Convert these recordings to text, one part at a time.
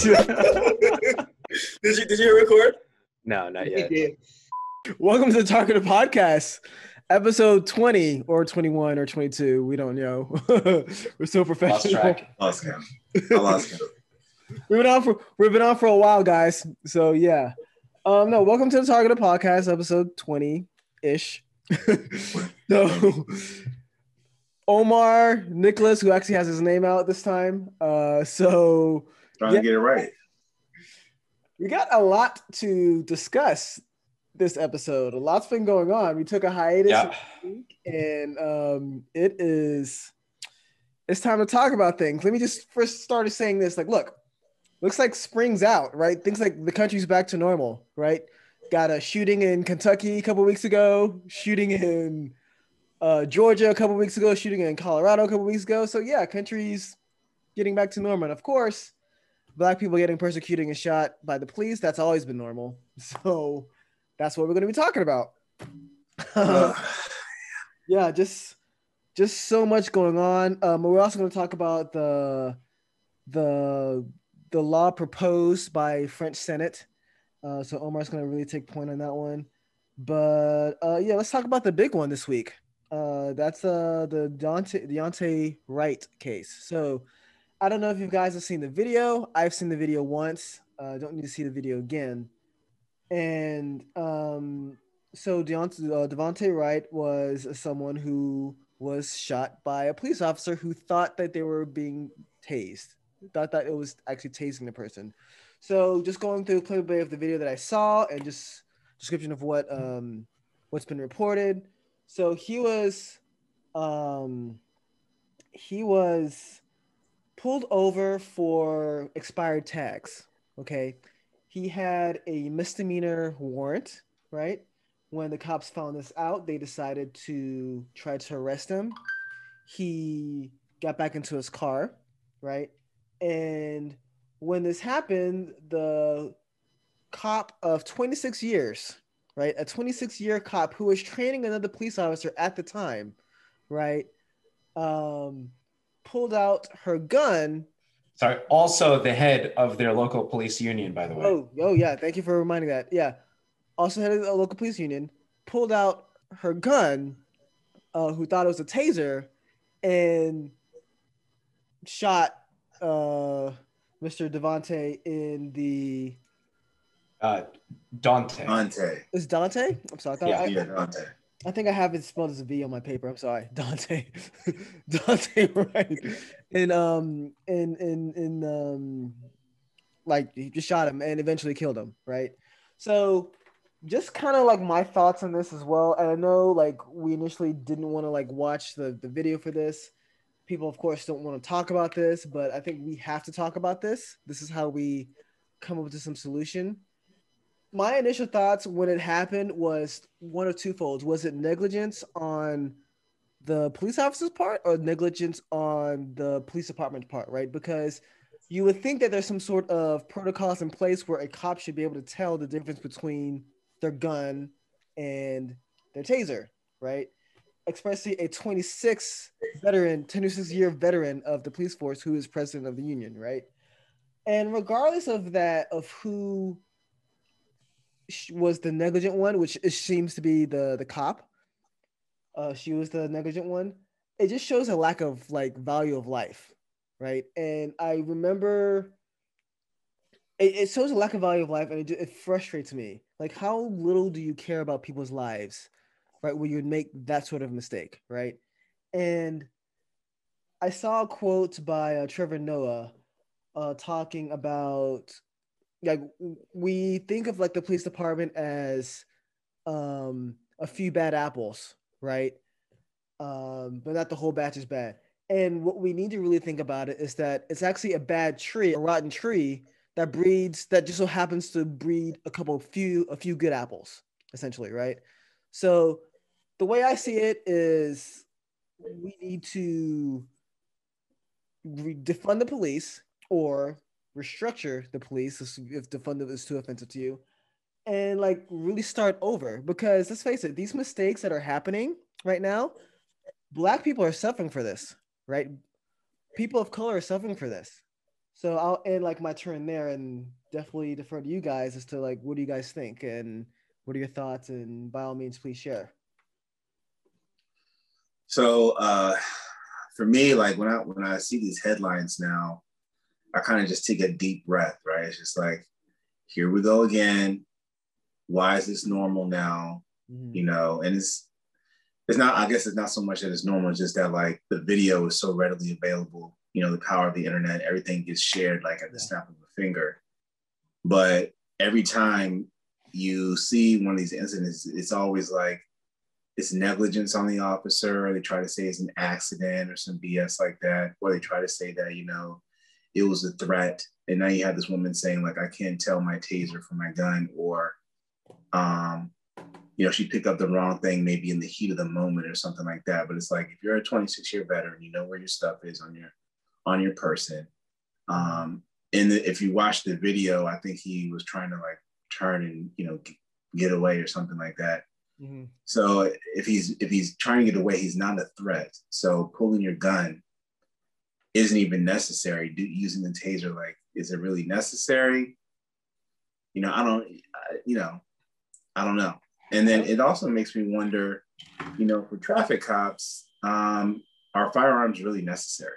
did you did you record? No, not yet. Welcome to the Targeted Podcast, episode 20 or 21 or 22. We don't know. We're so Lost professional. track. Lost count. I lost count. We've been on for we've been on for a while, guys. So yeah. Um, no, welcome to the Targeted Podcast, episode 20-ish. so Omar Nicholas, who actually has his name out this time. Uh so Trying Yeah. to get it right. we got a lot to discuss this episode. A lot's been going on. We took a hiatus Yeah. week, and um, it is it's time to talk about things. Let me just first start saying this: like, look, looks like spring's out, right? Things like the country's back to normal, right? Got a shooting in Kentucky a couple weeks ago, shooting in uh, Georgia a couple weeks ago, shooting in Colorado a couple weeks ago. So yeah, country's getting back to normal. And of course, black people getting persecuted and shot by the police, that's always been normal. So that's what we're going to be talking about. Uh, yeah, just just so much going on. Um, we're also going to talk about the the the law proposed by French Senate. Uh, so Omar's going to really take point on that one. But uh, yeah, let's talk about the big one this week. Uh, that's uh, the Dante Deontay Wright case. So I don't know if you guys have seen the video. I've seen the video once. Uh, don't need to see the video again. And um, so Deontay, uh, Devontae Wright was someone who was shot by a police officer who thought that they were being tased, thought that it was actually tasing the person. So just going through a by of the video that I saw and just description of what um, what's been reported. So he was um, he was pulled over for expired tags. Okay, he had a misdemeanor warrant, right? When the cops found this out, they decided to try to arrest him. He got back into his car, right? And when this happened, the cop of 26 years, right? A 26 year cop who was training another police officer at the time, right? Um, pulled out her gun Sorry. Also, the head of their local police union, by the way. Oh, oh yeah. Thank you for reminding that. Yeah. Also had a local police union pulled out her gun, uh, who thought it was a taser, and shot uh, Mr. Devonte in the. Uh, Dante. Dante. Is Dante? I'm sorry. I, thought, Yeah. I, Yeah, Dante. I think I have it spelled as a V on my paper. I'm sorry, Dante. Dante, right? And um, and and and um, like he just shot him and eventually killed him, right? So, just kind of like my thoughts on this as well. And I know like we initially didn't want to like watch the the video for this. People, of course, don't want to talk about this, but I think we have to talk about this. This is how we come up with some solution my initial thoughts when it happened was one of two folds. Was it negligence on the police officer's part or negligence on the police department's part, right? Because you would think that there's some sort of protocols in place where a cop should be able to tell the difference between their gun and their taser, right? Especially a 26 veteran, 26 year veteran of the police force who is president of the union, right? And regardless of that, of who was the negligent one, which seems to be the the cop. Uh, she was the negligent one. It just shows a lack of like value of life, right? And I remember it, it shows a lack of value of life, and it, it frustrates me. Like, how little do you care about people's lives, right? Where you would make that sort of mistake, right? And I saw a quote by uh, Trevor Noah uh, talking about like we think of like the police department as um a few bad apples right? Um but not the whole batch is bad. And what we need to really think about it is that it's actually a bad tree a rotten tree that breeds that just so happens to breed a couple few a few good apples essentially right? So the way i see it is we need to defund the police or restructure the police if- if defund is too offensive to you and like really start over. Because let's face it these mistakes that are happening right now black people are suffering for this right? People of color are suffering for this. So I'll end like my turn there and definitely defer to you guys as to like what do you guys think and what are your thoughts and by all means please share. So uh, for me, like when I when I see these headlines now, I kind of just take a deep breath, right? It's just like, here we go again. Why is this normal now? Mm-hmm. You know, and it's it's not. I guess it's not so much that it's normal, it's just that like the video is so readily available. You know, the power of the internet, everything gets shared like at the yeah. snap of a finger. But every time you see one of these incidents, it's always like it's negligence on the officer, or they try to say it's an accident or some BS like that, or they try to say that, you know, it was a threat. And now you have this woman saying, like, I can't tell my taser from my gun, or um, you know, she picked up the wrong thing maybe in the heat of the moment or something like that. But it's like if you're a 26 year veteran, you know where your stuff is on your on your person. Um, and the, if you watch the video, I think he was trying to like turn and you know get away or something like that. Mm-hmm. So if he's if he's trying to get away, he's not a threat. So pulling your gun isn't even necessary. Do, using the taser, like, is it really necessary? You know, I don't. I, you know, I don't know. And then it also makes me wonder, you know, for traffic cops, um, are firearms really necessary?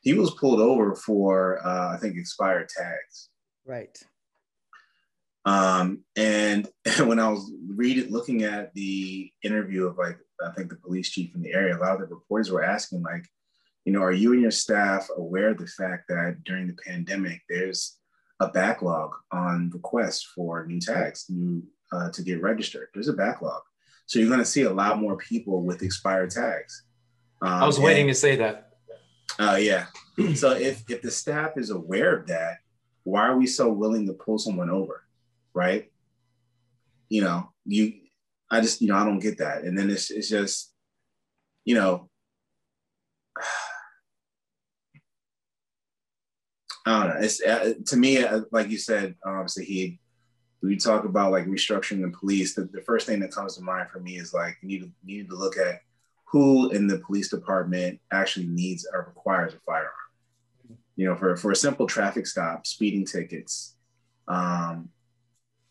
He was pulled over for, uh, I think, expired tags. Right. Um, and when I was reading, looking at the interview of like, I think the police chief in the area, a lot of the reporters were asking, like, you know, are you and your staff aware of the fact that during the pandemic, there's a backlog on requests for new tags, new uh, to get registered. There's a backlog, so you're going to see a lot more people with expired tags. Um, I was waiting and, to say that. Uh, yeah. so if if the staff is aware of that, why are we so willing to pull someone over, right? You know, you, I just you know I don't get that, and then it's it's just, you know. I don't know. It's uh, to me, uh, like you said, obviously he we talk about like restructuring the police, the, the first thing that comes to mind for me is like you need to you need to look at who in the police department actually needs or requires a firearm. You know, for, for a simple traffic stop, speeding tickets, um,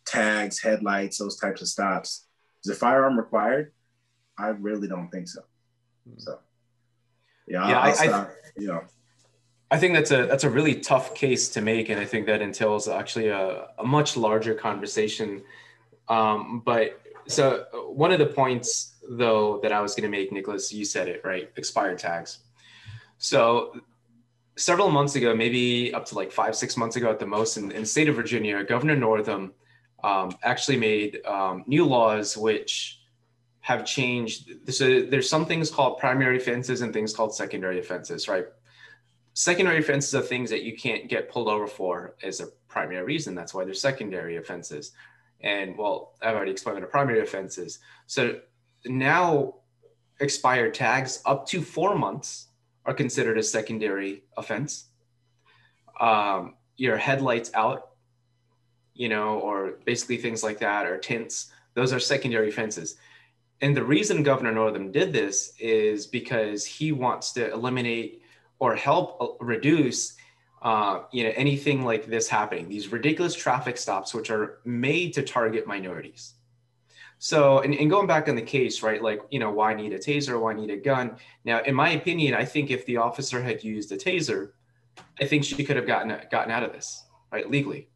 tags, headlights, those types of stops, is a firearm required? I really don't think so. So, yeah, yeah I'll, I'll stop, I, you know. I think that's a that's a really tough case to make, and I think that entails actually a, a much larger conversation. Um, but so one of the points though that I was going to make, Nicholas, you said it right, expired tags. So several months ago, maybe up to like five six months ago at the most, in, in the state of Virginia, Governor Northam um, actually made um, new laws which have changed. So there's some things called primary offenses and things called secondary offenses, right? Secondary offenses are things that you can't get pulled over for as a primary reason. That's why they're secondary offenses. And well, I've already explained what a primary offense is. So now expired tags up to four months are considered a secondary offense. Um, your headlights out, you know, or basically things like that, or tints, those are secondary offenses. And the reason Governor Northam did this is because he wants to eliminate or help uh, reduce uh, you know anything like this happening these ridiculous traffic stops which are made to target minorities. So and, and going back on the case right like you know why need a taser? Why need a gun? Now in my opinion i think if the officer had used a taser i think she could have gotten gotten out of this right legally.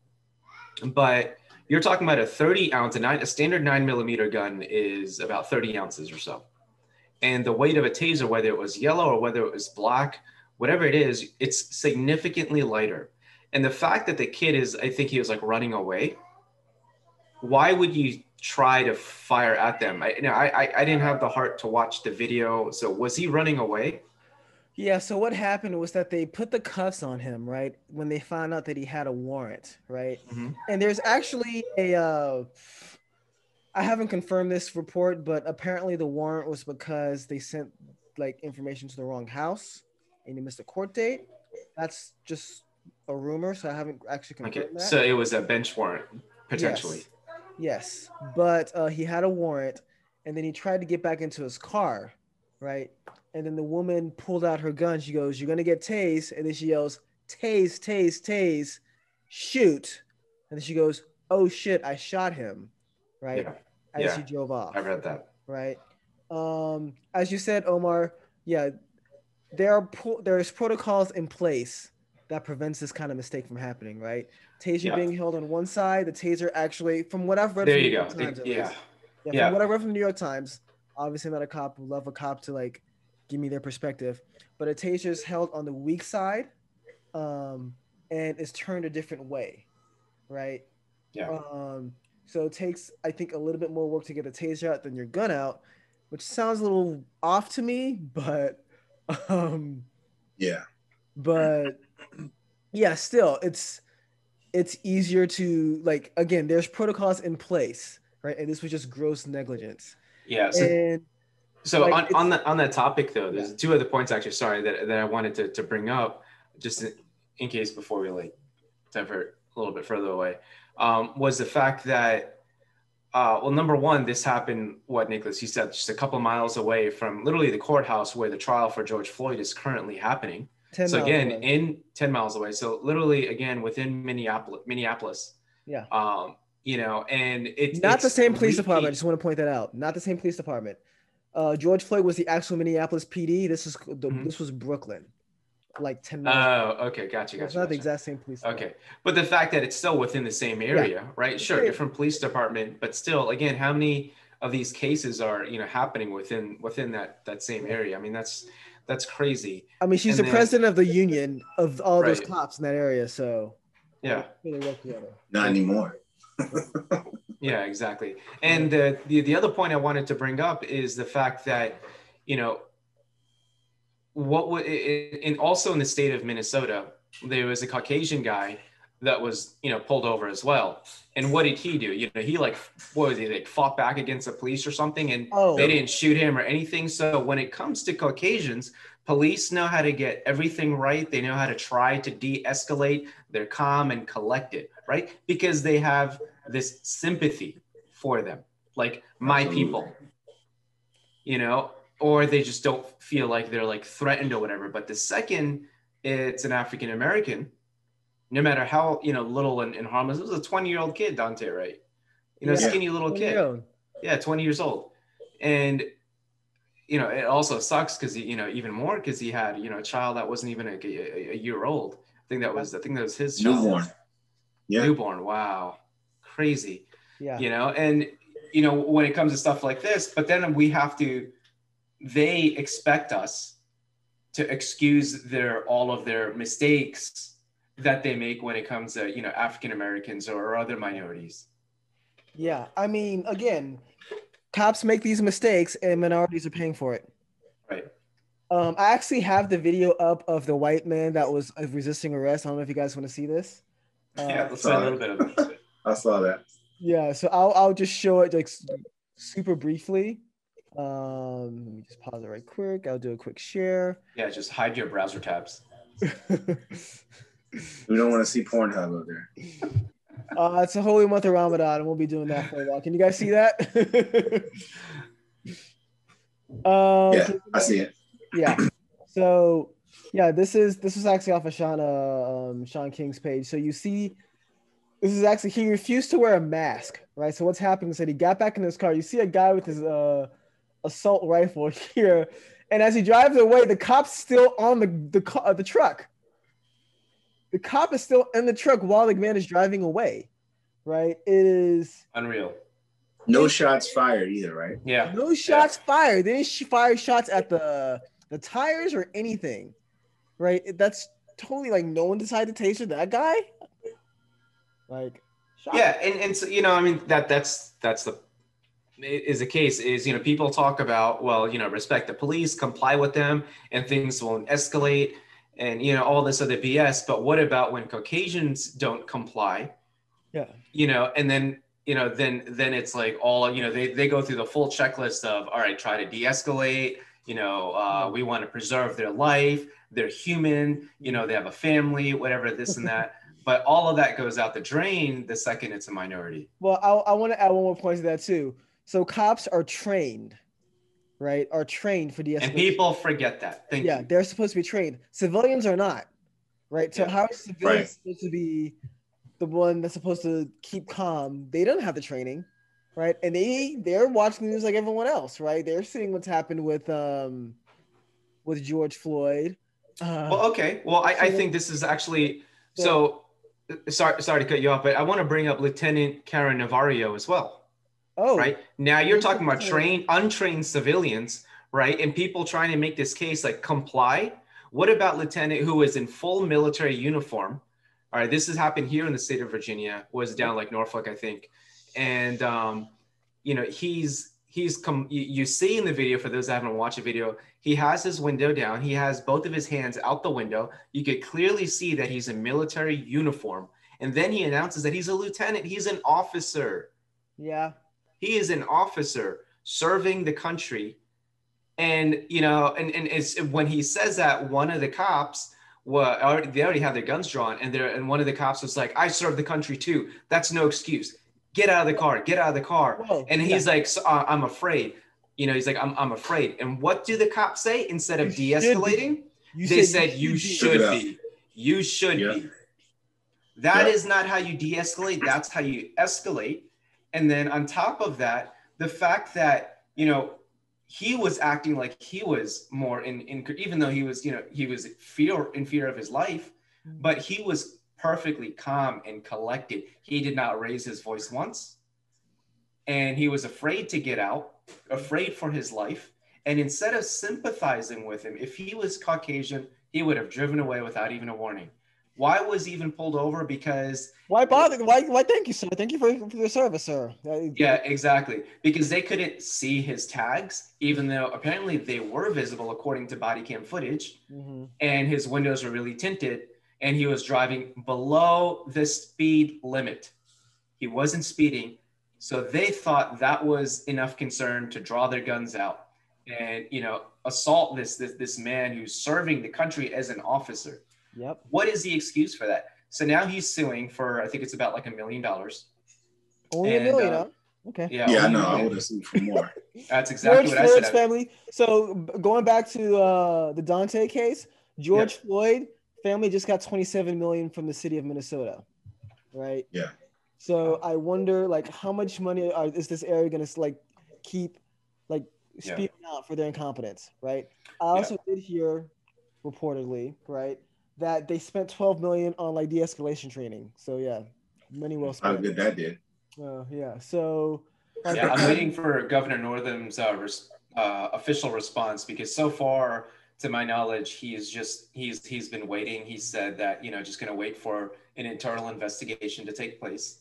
But you're talking about a 30 ounce a, nine, a standard 9 millimeter gun is about 30 ounces or so. And the weight of a taser whether it was yellow or whether it was black whatever it is, it's significantly lighter. And the fact that the kid is, I think he was like running away. Why would you try to fire at them? I, you know, I, I didn't have the heart to watch the video. So was he running away? Yeah. So what happened was that they put the cuffs on him, right? When they found out that he had a warrant, right? Mm-hmm. And there's actually a, uh, I haven't confirmed this report, but apparently the warrant was because they sent like information to the wrong house and he missed a court date. That's just a rumor, so I haven't actually confirmed okay. that. So it was a bench warrant potentially. Yes, yes. but uh, he had a warrant, and then he tried to get back into his car, right? And then the woman pulled out her gun. She goes, "You're gonna get tased," and then she yells, tase, tase, tase, shoot. And then she goes, oh shit, I shot him, right? Yeah. As Yeah. she drove off, I read that. right? Um, as you said, Omar, yeah, there are pro- there's protocols in place that prevents this kind of mistake from happening, right? Taser Yeah. being held on one side, the taser actually, from what I've read, There from you go. York Times, at Yeah. least, yeah, Yeah. From what I read from the New York Times, obviously I'm not a cop. Would love a cop to like give me their perspective. But a taser is held on the weak side, um, and is turned a different way, right? Yeah. Um, so it takes, I think, a little bit more work to get a taser out than your gun out, which sounds a little off to me, but, um, Yeah. but yeah, still, it's it's easier to like again. There's protocols in place, right? And this was just gross negligence. Yeah. So, and so like, on, on that on that topic though, there's two other points actually. Sorry that, that I wanted to, to bring up, just in, in case before we like divert a little bit further away, um, was the fact that uh, well, number one, this happened. What Nicholas? You said just a couple miles away from literally the courthouse where the trial for George Floyd is currently happening. 10 so again, away. in ten miles away. So literally, again, within Minneapolis, Minneapolis. yeah, Um, you know, and it's not the same police department. I just want to point that out. Not the same police department. Uh, George Floyd was the actual Minneapolis PD. This is the, Mhm. this was Brooklyn, like ten minutes. Oh, okay, gotcha, it's gotcha. not the exact same police. department. Okay, but the fact that it's still within the same area, right? Sure, Yeah. different police department, but still, again, how many of these cases are you know happening within within that that same area? I mean, that's that's crazy. I mean, she's And the then- president of the union of all those cops in that area, so Yeah, they work together. Not anymore. yeah, exactly. And uh, the the other point I wanted to bring up is the fact that you know what would and also in the state of Minnesota, there was a Caucasian guy that was you know pulled over as well. And what did he do? You know, he like what was he like fought back against the police or something, and Oh, they didn't shoot him or anything. So when it comes to Caucasians, police know how to get everything right. They know how to try to de-escalate. They're calm and collected, right? Because they have this sympathy for them, like my Absolutely. people, you know, or they just don't feel like they're like threatened or whatever. But the second it's an African American, no matter how you know little and, and harmless, it was a 20 year old kid, Dante, right? You know, Yeah. skinny little kid. Yeah, 20 years old. And you know, it also sucks because you know, even more because he had, you know, a child that wasn't even a, a, a year old. I think that was, I think that was his child. Newborn. Yeah. Newborn. Wow. Crazy. Yeah. You know, and, you know, when it comes to stuff like this, but then we have to, they expect us to excuse their, all of their mistakes that they make when it comes to, you know, African Americans or other minorities. Yeah, I mean, again, cops make these mistakes and minorities are paying for it. Right. Um, I actually have the video up of the white man that was uh, resisting arrest. I don't know if you guys want to see this. Uh, yeah. Let's see a little bit of it. I saw that. yeah, so I'll I'll just show it like super briefly. Um, let me just pause it right quick. I'll do a quick share. Yeah. Just hide your browser tabs. We don't want to see Pornhub out there. uh, it's a holy month of Ramadan, and we'll be doing that for a while. Can you guys see that? um, Yeah, I see it. yeah so yeah this is this was actually off of Shaun uh, um, Shaun King's page so you see this is actually he refused to wear a mask right so what's happening is that he got back in his car you see a guy with his uh, assault rifle here and as he drives away the cop's still on the the, car, uh, the truck the cop is still in the truck while the man is driving away right it is Unreal. No shots fired either, right? Yeah. no shots fired. They didn't sh- fire shots at the the tires or anything, right? That's totally like no one decided to taser that guy. Like, shocking. Yeah, and and so, you know, I mean that that's that's the is the case is you know people talk about well you know respect the police comply with them and things won't escalate and you know all this other bs but what about when caucasians don't comply? Yeah, you know and then you know then then it's like all you know they, they go through the full checklist of all right try to de-escalate you know uh, we want to preserve their life they're human you know they have a family whatever this and that. But all of that goes out the drain the second it's a minority. Well, I, I want to add one more point to that too. So cops are trained, right? Are trained for de-escalation. and people forget that thank yeah, you they're supposed to be trained. Civilians are not. right? So Yeah. how is civilians Right. supposed to be the one that's supposed to keep calm? They don't have the training, right? And they they're watching the news like everyone else, right? They're seeing what's happened with um with George Floyd. Uh, Well, okay. Well, I, I think this is actually so. Sorry, sorry to cut you off, but I want to bring up Lieutenant Caron Nazario as well. Oh, Right now, you're talking about trained, untrained civilians, right? And people trying to make this case like comply. What about Lieutenant who is in full military uniform? All right, this has happened here in the state of Virginia. Was down like Norfolk, I think, and um, you know he's he's come. You, you see in the video for those that haven't watched the video, he has his window down. He has both of his hands out the window. You could clearly see that he's in military uniform. And then he announces that he's a lieutenant. He's an officer. yeah, He is an officer serving the country. And you know, and, and it's when he says that one of the cops well, already, they already have their guns drawn, and they're and one of the cops was like, "I serve the country too. That's no excuse. Get out of the car. Get out of the car." Whoa, And yeah. he's like, so, uh, "I'm afraid." You know, he's like, "I'm I'm afraid." And what do the cops say instead of You de-escalating? They said you should Took it out. be. You should Yeah. be. That Yeah. is not how you de-escalate. That's how you escalate. And then on top of that, the fact that you know he was acting like he was more in, in even though he was you know he was fear in fear of his life, mm-hmm. but he was perfectly calm and collected. He did not raise his voice once, and he was afraid to get out, afraid for his life. And instead of sympathizing with him, if he was Caucasian, he would have driven away without even a warning. Why was he even pulled over? Because Why bother? Why? Why? Thank you, sir. Thank you for, for your service, sir. Uh, yeah, exactly. Because they couldn't see his tags, even though apparently they were visible according to body cam footage, mhm. and his windows were really tinted, and he was driving below the speed limit. He wasn't speeding, so they thought that was enough concern to draw their guns out and you know assault this this this man who's serving the country as an officer. Yep. What is the excuse for that? So now he's suing for I think it's about like a million dollars. Only And, a million, uh, huh? Okay. Yeah, Yeah, I only know. a I million. would have sued for more. That's exactly George what I Floyd's said. family. So going back to uh, the Dante case, George Floyd family just got 27 million from the city of Minnesota, right? Yeah. So I wonder, like, how much money are, is this area going to like keep, like, Yeah. spewing out for their incompetence, right? I also did hear, reportedly, right, that they spent 12 million on like de-escalation training. So yeah, money well spent. How good that did. Uh, yeah. So. like, Yeah, I'm waiting for Governor Northam's uh, res- uh, official response because so far, to my knowledge, he's just he's he's been waiting. He said that you know just going to wait for an internal investigation to take place,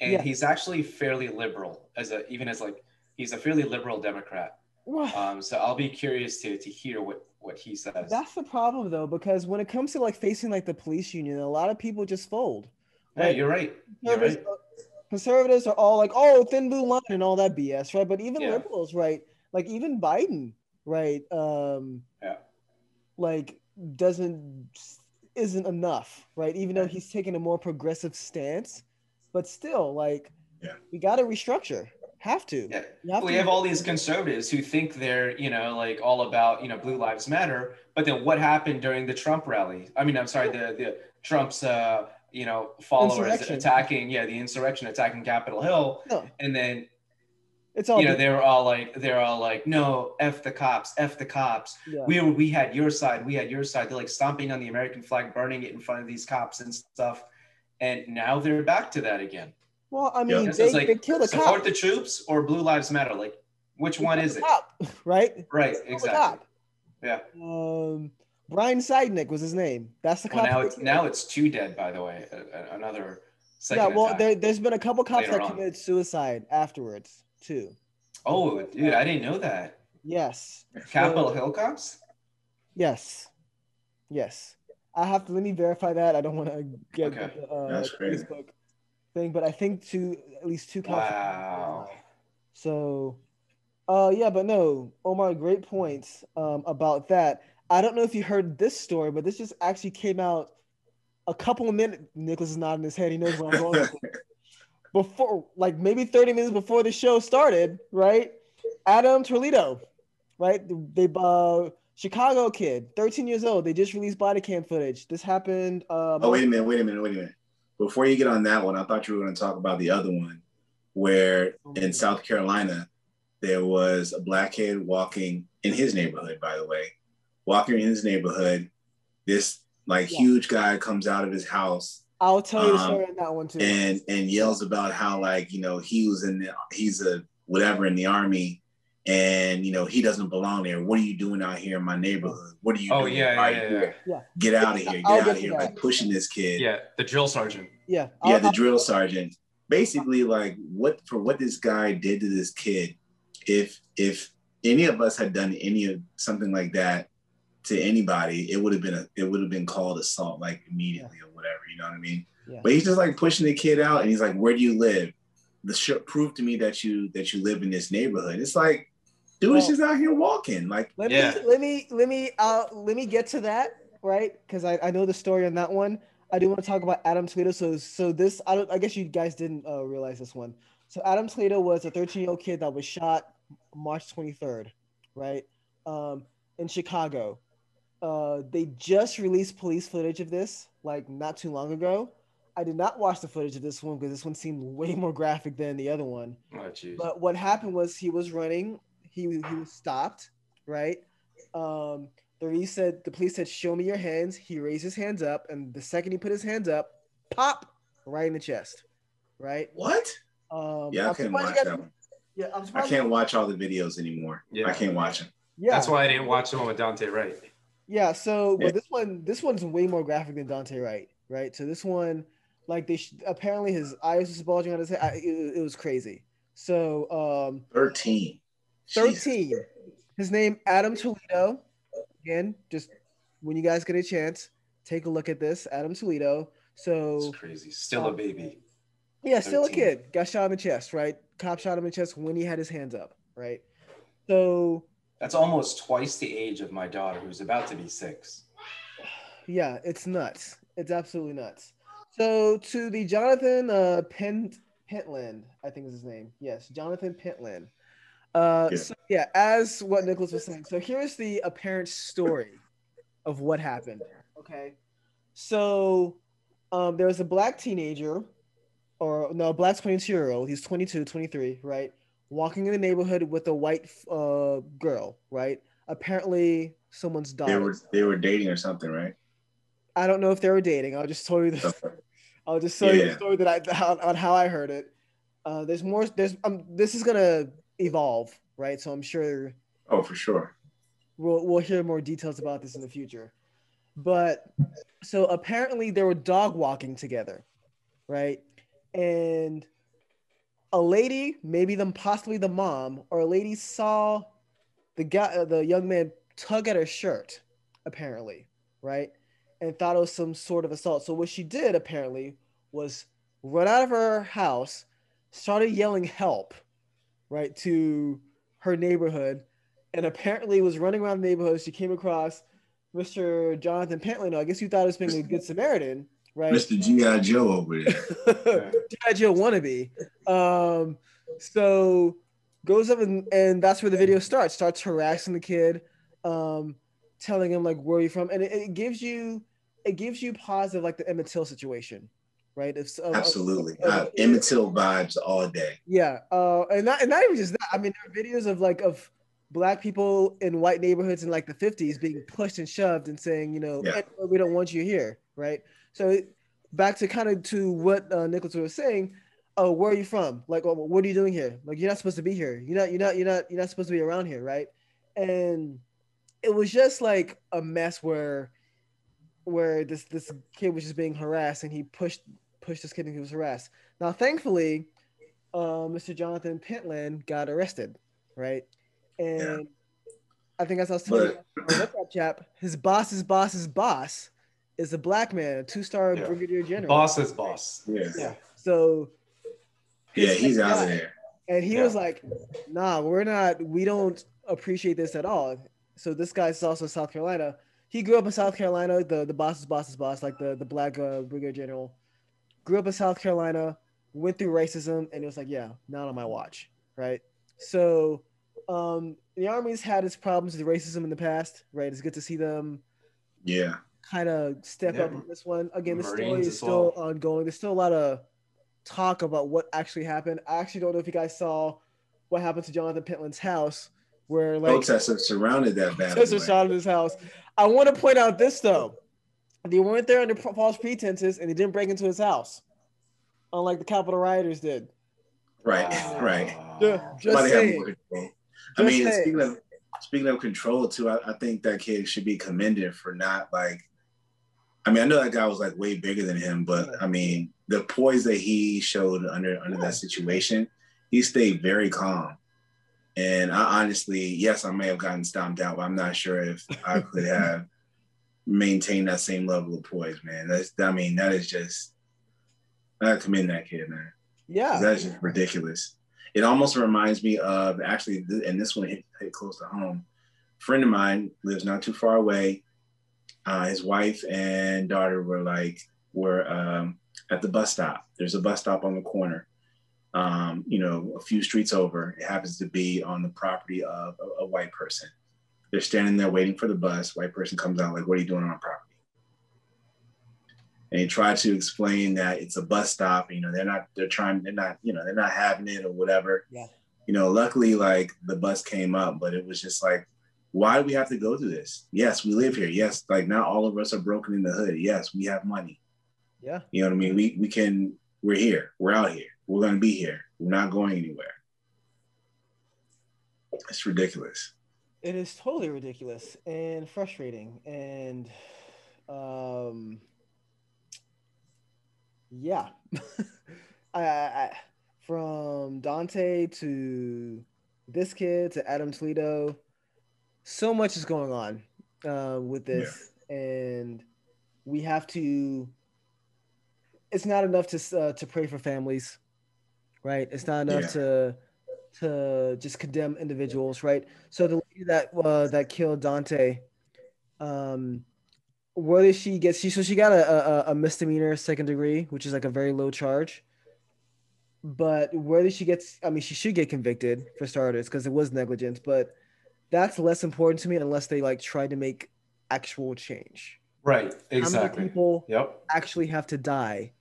and Yeah. he's actually fairly liberal as a even as like he's a fairly liberal Democrat. Well, Um, so I'll be curious to to hear what what he says. That's the problem though, because when it comes to like facing like the police union, a lot of people just fold. yeah, you're right. You're Conservatives, right. conservatives are all like, oh, thin blue line and all that BS, right? But even Yeah. liberals, right? Like even Biden, right? Um, Yeah. like doesn't isn't enough, right? Even though he's taking a more progressive stance, but still, like, Yeah. we got to restructure. Have to. Yeah. Have we to- have all these conservatives who think they're you know like all about you know blue lives matter but then what happened during the trump rally? I mean i'm sorry the the trump's uh you know followers attacking yeah the insurrection attacking capitol hill. No, and then it's all you know they were all like they're all like no f the cops f the cops. Yeah. we were we had your side we had your side. They're like stomping on the american flag burning it in front of these cops and stuff. And now they're back to that again well, I mean, It's they, like they killed a support cop. the troops or blue lives matter like which They one is it Cop, right? right exactly cop. Yeah. Um, Brian Sicknick was his name. That's the Well, cop. now it's now it's two dead, by the way. A- a- another yeah. Well, there, there's been a couple cops that on. committed suicide afterwards too. oh, dude, I didn't know that. Yes. Capitol Hill cops. Yes. Yes. I have to let me verify that. I don't want to get Okay. the uh, That's crazy. Facebook thing, but I think two at least two cops. Wow. So, uh, yeah, but no, Omar, great points um, about that. I don't know if you heard this story, but this just actually came out a couple of minutes. Nicholas is nodding his head. He knows where I'm going. with before, like maybe 30 minutes before the show started, right? Adam Toledo, right? They uh, Chicago kid, 13 years old. They just released body cam footage. This happened. Uh, Oh wait a minute, wait a minute, wait a minute. Before you get on that one, I thought you were going to talk about the other one, where in South Carolina there was a black kid walking in his neighborhood. By the way, walking in his neighborhood, this like Yeah. huge guy comes out of his house I'll tell you the um, story on that one too. and and yells about how like you know he was in the he's a whatever in the army and you know he doesn't belong there. What are you doing out here in my neighborhood? What are you Oh doing yeah, Why yeah, are yeah, yeah. here? get out of here. I'll get get out of here like pushing this kid. Yeah, the drill sergeant. yeah, yeah I'll- the drill sergeant. Basically like what for what this guy did to this kid if if any of us had done any of something like that to anybody it would have been a it would have been called assault like immediately or whatever you know what i mean? Yeah. but he's just like pushing the kid out and he's like where do you live? The sh- prove to me that you that you live in this neighborhood. It's like dude is Well- just out here walking like Let Yeah. me let me let me uh let me get to that right because I, I know the story on that one. I do want to talk about Adam Toledo. So so this I don't I guess you guys didn't uh, realize this one. So Adam Toledo was a 13 year old kid that was shot March 23rd, right? Um, in Chicago. Uh, they just released police footage of this like not too long ago. I did not watch the footage of this one because this one seemed way more graphic than the other one. Oh jeez. But what happened was he was running. He he was stopped, right? Um, the police said the police said, "Show me your hands." He raised his hands up, and the second he put his hands up, pop, right in the chest, right? what Um, yeah i I'm couldn't watch you that guys- one Yeah, I'm i can't watch all the videos anymore Yeah. i can't watch them Yeah, That's why I didn't watch the one with Dante Wright. Yeah, so Yeah. but this one this one's way more graphic than Dante Wright, right? So this one, like they sh- apparently his eyes was bulging out his head. I, it, it was crazy. So um, 13 Jesus. His name Adam Toledo. Again, just when you guys get a chance, take a look at this. Adam Toledo. So It's crazy. Still a baby. yeah, still a kid. Got shot in the chest, right? Cop shot him in the chest when he had his hands up, right? So That's almost twice the age of my daughter, who's about to be six. Yeah, it's nuts. It's absolutely nuts. So to the Jonathan uh Pent Pentland, I think is his name. Yes, Jonathan Pentland. Uh Yeah. so yeah, as what Nicholas was saying. So here's the apparent story of what happened. Okay. So um there was a black teenager or no, a black 22 year old, he's 22, 23, right? Walking in the neighborhood with a white uh girl, right? Apparently someone's daughter. they were they were dating or something right I don't know if they were dating. I'll just tell you the I'll just tell you the Yeah. story that I how, on how I heard it. Uh, there's more. There's um. This is gonna evolve, right? So I'm sure oh for sure we'll we'll hear more details about this in the future. But so apparently they were dog walking together, right? And a lady, maybe them possibly the mom or a lady saw the guy, uh, the young man tug at her shirt, apparently, right? And thought it was some sort of assault. So what she did apparently was run out of her house, started yelling help, right, to her neighborhood, and apparently was running around the neighborhood. She came across Mr. Jonathan Pentland. Now, I guess you thought he was being a good Samaritan, right? mr gi joe over there G.I. Joe wannabe. Um, so goes up and, and that's where the video starts. Starts harassing the kid, um, telling him like where are you from, and it, it gives you it gives you positive like the Emmett Till situation, right? Of- of- absolutely of- uh, emmett till vibes all day yeah, uh, and not and not even just that. I mean, there are videos of like of black people in white neighborhoods in like the 50s being pushed and shoved and saying, you know, Yeah. We don't want you here, right? So it- back to kind of to what uh, Nicholas was saying. Oh, where are you from? Like, oh, what are you doing here? Like, you're not supposed to be here. You're not. You're not. You're not. You're not supposed to be around here, right? And it was just like a mess where, where this this kid was just being harassed, and he pushed pushed this kid, into his arrest. Now, thankfully, uh, Mr. Jonathan Pentland got arrested, right? And I think as I was telling you on the WhatsApp chat, his boss's boss's boss is a black man, a two-star Yeah. brigadier general. Boss is boss. yeah Yeah. So yeah he's out Yeah. of there and he Yeah. was like, "Nah, we're not. We don't appreciate this at all." So this guy's also South Carolina. He grew up in South Carolina. The the boss's boss's boss, like the the black uh, brigadier general, grew up in South Carolina. Went through racism, and it was like, "Yeah, not on my watch." Right. So, Um, the army's had its problems with racism in the past, right? It's good to see them Yeah. kind of step Yeah. up on this one. Again, the story is still well. ongoing. There's still a lot of talk about what actually happened. I actually don't know if you guys saw what happened to Jonathan Pentland's house, where like Protesters surrounded that battle. protesters shot at his house. I want to point out this though: they weren't there under false pretenses, and they didn't break into his house, unlike the Capitol rioters did. Right, Wow. right. Yeah, just Why they have saying. control. I mean, saying. speaking of speaking of control too, I, I think that kid should be commended for not like. I mean, I know that guy was like way bigger than him, but I mean, the poise that he showed under under Yeah. that situation, he stayed very calm. And I honestly, yes, I may have gotten stomped out, but I'm not sure if I could have maintained that same level of poise, man. That's, I mean, that is just, I commend that kid, man. Yeah, That's just ridiculous. It almost reminds me of actually, and this one hit, hit close to home. A friend of mine lives not too far away. Uh, his wife and daughter were like were um, at the bus stop. There's a bus stop on the corner. Um, you know, a few streets over. It happens to be on the property of a, a white person. They're standing there waiting for the bus. White person comes out like, "What are you doing on property?" and he tried to explain that it's a bus stop. You know, they're not, they're trying, they're not, you know, they're not having it or whatever. Yeah. You know, luckily, like the bus came up, but it was just like, why do we have to go through this? Yes, we live here. Yes, like not all of us are broken in the hood. Yes, we have money. yeah. You know what I mean? We we can, we're here. We're out here. We're gonna be here. We're not going anywhere. It's ridiculous. It is totally ridiculous and frustrating, and um, yeah, I, I, I from Dante to this kid to Adam Toledo, so much is going on uh, with this, and we have to. It's not enough to uh, to pray for families, right? It's not enough Yeah. to to just condemn individuals, right? So the lady that uh, that killed Dante, um, where did she get? She so she got a, a a misdemeanor second degree, which is like a very low charge. But where did she get? I mean, she should get convicted for starters because it was negligence. But that's less important to me unless they like try to make actual change. Right. Exactly. people Yep. actually have to die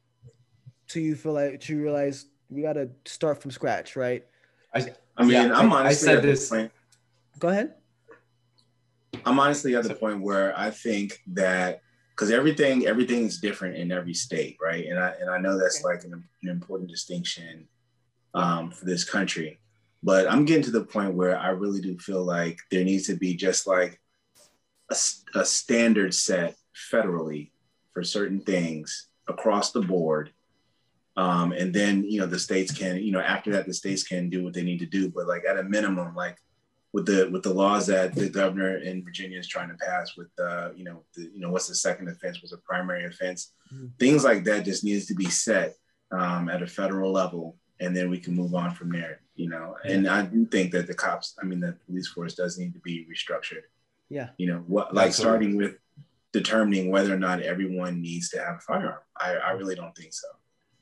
to you feel like to realize we got to start from scratch, right? I mean, Yeah, I'm I- I honestly said at the this- point- Go ahead. I'm honestly at the point where I think that because everything everything is different in every state, right? And I and I know that's like an, an important distinction um, for this country. But I'm getting to the point where I really do feel like there needs to be just like a standard set federally for certain things across the board. Um, and then you know the states can you know after that the states can do what they need to do. But like at a minimum, like with the with the laws that the governor in Virginia is trying to pass with uh, you know the, you know what's the second offense was a primary offense Mhm. things like that just needs to be set um, at a federal level and then we can move on from there you know and I do think that the cops I mean the police force does need to be restructured Yeah. you know what like Absolutely. starting with determining whether or not everyone needs to have a firearm I, I really don't think so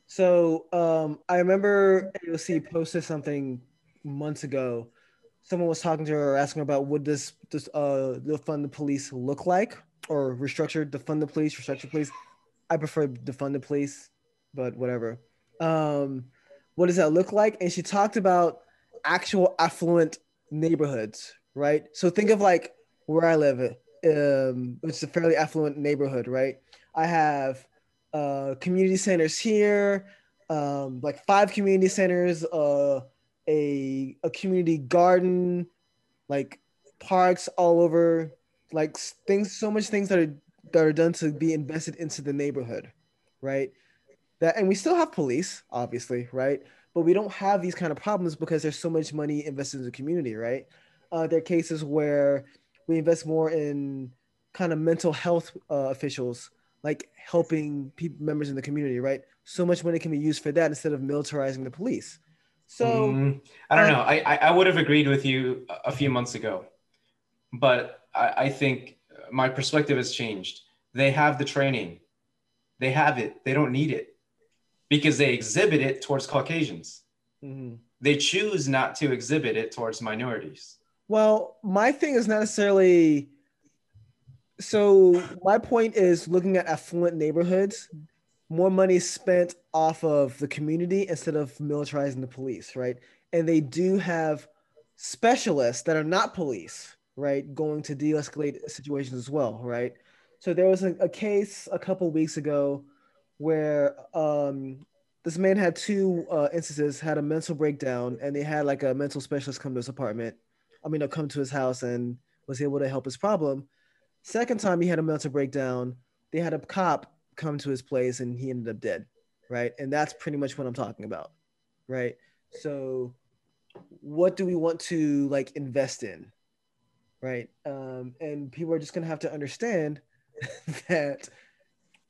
So um, I remember AOC posted something months ago. Someone was talking to her, asking her about would this this uh defund the police look like, or restructure defund the police, restructure police. I prefer defund the police, but whatever. Um, what does that look like? And she talked about actual affluent neighborhoods, right? So think of like where I live, um, which is a fairly affluent neighborhood, right? I have uh, community centers here, um, like five community centers, uh, a a community garden, like parks all over, like things, so much things that are that are done to be invested into the neighborhood, right? That and we still have police, obviously, right? But we don't have these kind of problems because there's so much money invested in the community, right? Uh, there are cases where we invest more in kind of mental health uh, officials like helping people members in the community right so much money can be used for that instead of militarizing the police so Mm, I don't uh, know. I, I, would have agreed with you a- few months ago, but I, I think my perspective has changed. They have the training, they have it. They don't need it because they exhibit it towards Caucasians. mhm, They choose not to exhibit it towards minorities. Well, my thing is not necessarily. So my point is looking at affluent neighborhoods, more money spent off of the community instead of militarizing the police, right? And they do have specialists that are not police, right, going to de-escalate situations as well, right? So there was a, a case a couple weeks ago where um, this man had two uh, instances, had a mental breakdown, and they had like a mental specialist come to his apartment. I mean, come to his house and was able to help his problem. Second time he had a mental breakdown, they had a cop come to his place and he ended up dead, right? And that's pretty much what I'm talking about, right? So, what do we want to like invest in, right? Um, and people are just gonna have to understand that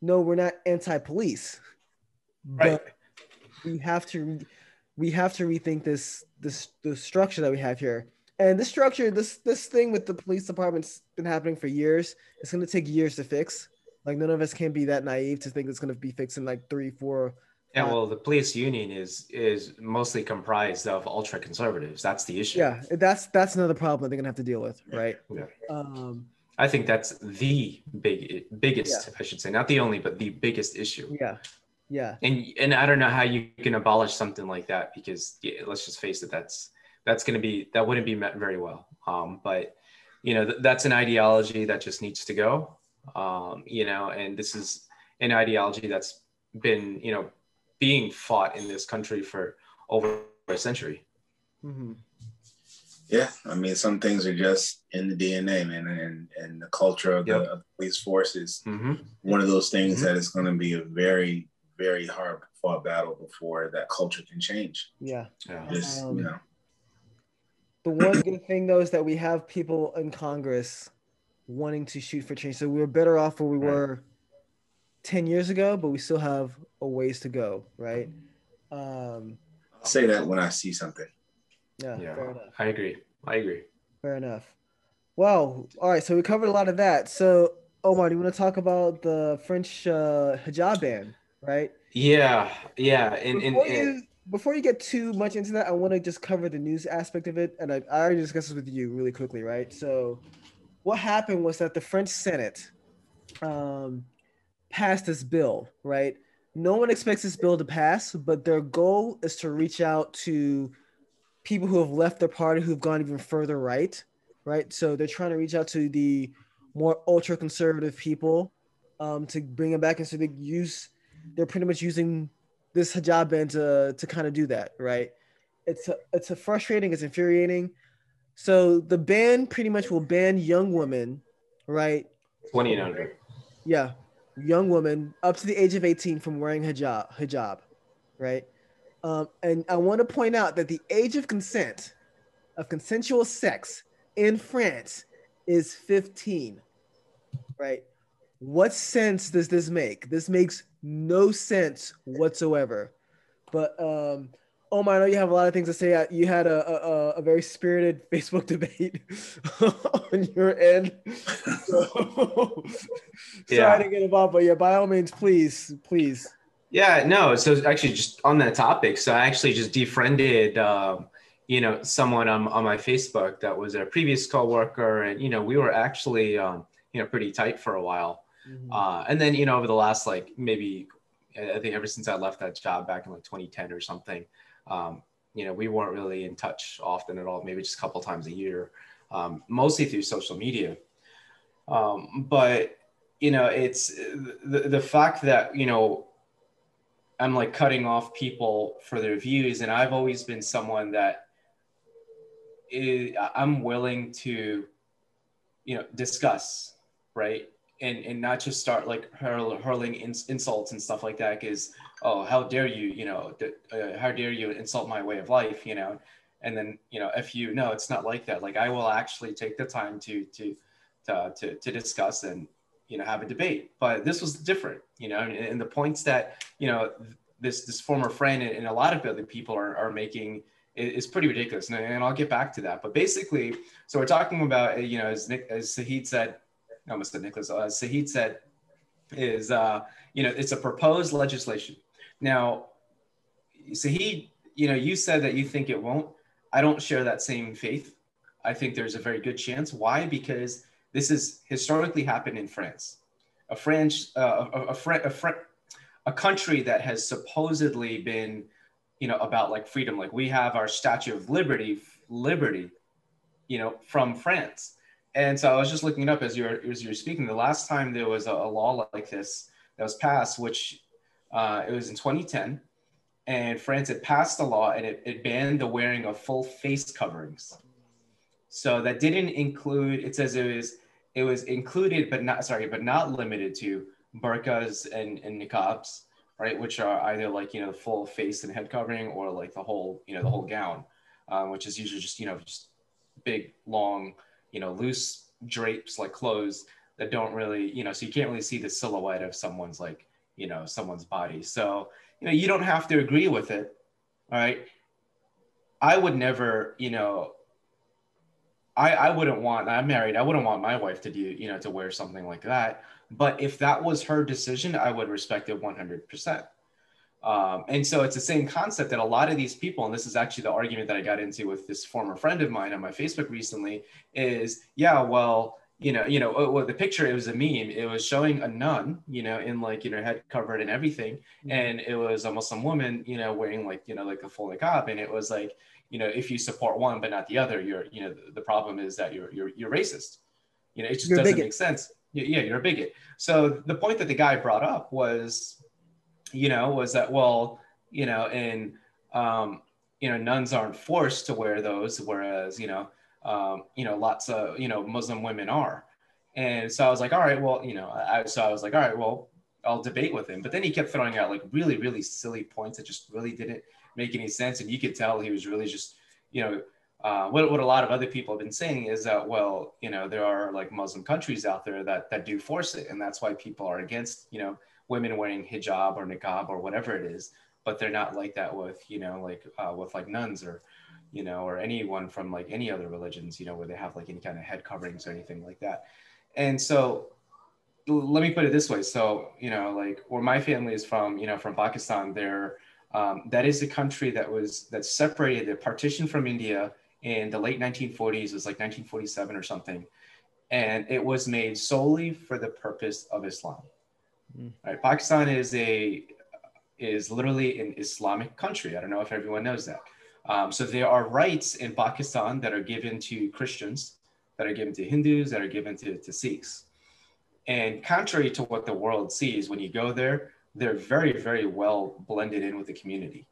no, we're not anti-police, Right. but we have to we have to rethink this this the structure that we have here. And this structure, this this thing with the police department's been happening for years. It's gonna take years to fix. Like none of us can be that naive to think it's gonna be fixed in like three, four. Yeah, well, the police union is is mostly comprised of ultra conservatives. That's the issue. Yeah, that's that's another problem that they're gonna have to deal with, right? Yeah. Um, I think that's the big biggest, I should say, not the only, but the biggest issue. yeah, yeah, And and I don't know how you can abolish something like that because yeah, let's just face it, that's that's going to be that wouldn't be met very well. Um, but you know th- that's an ideology that just needs to go. Um, you know, and this is an ideology that's been you know being fought in this country for over a century. hmm Yeah, I mean, some things are just in the DNA, man, and and the culture of the, of the police forces. hmm One of those things Mhm. that is going to be a very, very hard fought battle before that culture can change. yeah. Yeah. Just Um, you know, The one good thing though is that we have people in Congress wanting to shoot for change. So we are better off where we Right. were ten years ago, but we still have a ways to go, right? Um, I'll say that when I see something. yeah, Yeah, fair enough. I agree. I agree. Fair enough. Well, all right. So we covered a lot of that. So Omar, do you want to talk about the French uh, hijab ban, right? Yeah, yeah, and and, before, and you, before you get too much into that, I want to just cover the news aspect of it, and I, I already discussed this with you really quickly, right? So, what happened was that the French Senate um, passed this bill, right? No one expects this bill to pass, but their goal is to reach out to people who have left their party who've gone even further right, right? So they're trying to reach out to the more ultra conservative people um, to bring them back, and so they use they're pretty much using this hijab ban to to kind of do that, right? It's a, it's a frustrating, it's infuriating. So the ban pretty much will ban young women, right? twenty and under. Yeah, young women up to the age of 18 from wearing hijab, hijab, right? Um, and I want to point out that the age of consent of consensual sex in France is 15, right? What sense does this make? This makes no sense whatsoever. But um, Omar, I know you have a lot of things to say. You had a, a, a very spirited Facebook debate on your end. So, Yeah. Sorry to get involved, but yeah, by all means, please, please. Yeah, no. So actually, just on that topic, so I actually just defriended, um, you know, someone on, on my Facebook that was a previous coworker, and you know, we were actually, um, you know, pretty tight for a while. Uh, and then, you know, over the last like maybe, I think ever since I left that job back in like 2010 or something, um, you know, we weren't really in touch often at all. Maybe just a couple times a year, um, mostly through social media. Um, but you know, it's the the fact that you know I'm like cutting off people for their views, and I've always been someone that is, I'm willing to, you know, discuss, right, and and not just start like hurl, hurling ins, insults and stuff like that. Because oh, how dare you, you know, uh, how dare you insult my way of life, you know, and then you know, if you no, it's not like that. Like I will actually take the time to to to to, to discuss and you know have a debate but this was different you know and, and the points that you know this this former friend and, and a lot of other people are, are making is, is pretty ridiculous and, and i'll get back to that but basically so we're talking about uh, you know as nick as sahid said I almost said nicholas uh, sahid said is uh you know it's a proposed legislation now sahid you know you said that you think it won't i don't share that same faith I think there's a very good chance. Why? Because this has historically happened in France, a French, uh, a, a, a, a, a country that has supposedly been, you know, about like freedom. Like we have our Statue of Liberty, liberty, you know, from France. And so I was just looking it up as you're as you're speaking. The last time there was a, a law like this that was passed, which uh, it was in 2010, and France had passed a law and it, it banned the wearing of full face coverings. So that didn't include. It says it was it was included, but not sorry, but not limited to burqas and, and niqabs, right? Which are either like you know the full face and head covering or like the whole you know the whole gown, um, which is usually just you know just big long you know loose drapes like clothes that don't really you know so you can't really see the silhouette of someone's like you know someone's body. So you know you don't have to agree with it, all right? I would never you know I, I wouldn't want i'm married i wouldn't want my wife to do you know to wear something like that but if that was her decision i would respect it 100% um, and so it's the same concept that a lot of these people and this is actually the argument that i got into with this former friend of mine on my facebook recently is yeah well you know you know oh, well, the picture it was a meme it was showing a nun you know in like you know head covered and everything mm-hmm. and it was a muslim woman you know wearing like you know like a full niqab and it was like you know, if you support one but not the other, you're, you know, the problem is that you're you're you're racist. You know, it just you're doesn't make sense. Yeah, you're a bigot. So the point that the guy brought up was, you know, was that well, you know, and um, you know, nuns aren't forced to wear those, whereas you know, um, you know, lots of you know Muslim women are. And so I was like, all right, well, you know, I, so I was like, all right, well, I'll debate with him. But then he kept throwing out like really, really silly points that just really didn't make any sense. And you could tell he was really just, you know, uh, what, what a lot of other people have been saying is that, well, you know, there are like Muslim countries out there that, that do force it. And that's why people are against, you know, women wearing hijab or niqab or whatever it is. But they're not like that with, you know, like uh, with like nuns or, you know, or anyone from like any other religions, you know, where they have like any kind of head coverings or anything like that. And so let me put it this way. So, you know, like where my family is from, you know, from Pakistan, they're, um, that is a country that was that separated, the partition from India in the late 1940s. It was like 1947 or something, and it was made solely for the purpose of Islam. Mm. Right? Pakistan is a is literally an Islamic country. I don't know if everyone knows that. Um, so there are rights in Pakistan that are given to Christians, that are given to Hindus, that are given to, to Sikhs. And contrary to what the world sees, when you go there, they're very, very well blended in with the community.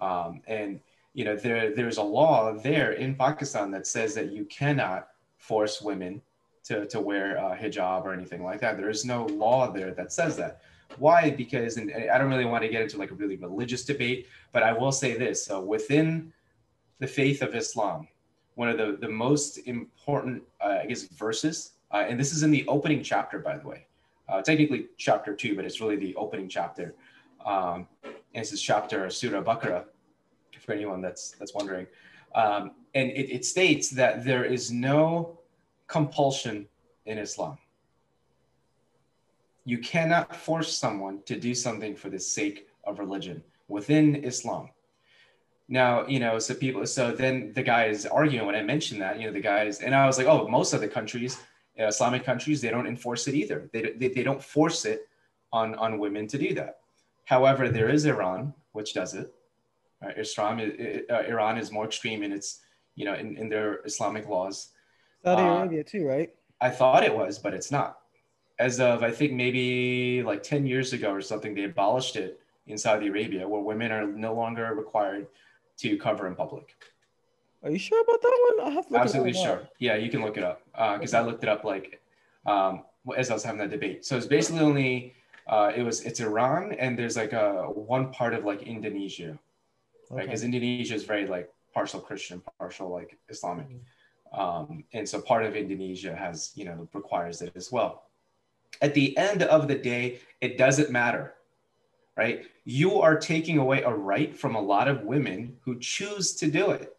Um, and you know, there there's a law there in Pakistan that says that you cannot force women to, to wear a hijab or anything like that. There is no law there that says that. Why? Because, and I don't really want to get into like a really religious debate, but I will say this: so within the faith of Islam, one of the, the most important, uh, I guess, verses, uh, and this is in the opening chapter, by the way, uh, technically chapter two, but it's really the opening chapter. Um, and this is chapter Surah Baqarah, for anyone that's that's wondering. Um, and it, it states that there is no compulsion in Islam. You cannot force someone to do something for the sake of religion within Islam. Now, you know, so people, so then the guy is arguing when I mentioned that, you know, the guys, and I was like, oh, most of the countries uh, Islamic countries, they don't enforce it either. They, they, they don't force it on, on women to do that. However, there is Iran, which does it. Right? Islam, uh, Iran is more extreme in its, you know, in, in their Islamic laws. Saudi uh, Arabia too, right? I thought it was, but it's not. As of I think maybe like 10 years ago or something, they abolished it in Saudi Arabia, where women are no longer required to cover in public. Are you sure about that one? I have to Absolutely sure. Yeah, you can look it up because uh, I looked it up like um, as I was having that debate. So it's basically only uh, it was it's Iran and there's like a one part of like Indonesia, okay. Because Indonesia is very like partial Christian, partial like Islamic, mm-hmm. Um, and so part of Indonesia has you know requires it as well. At the end of the day, it doesn't matter, right? You are taking away a right from a lot of women who choose to do it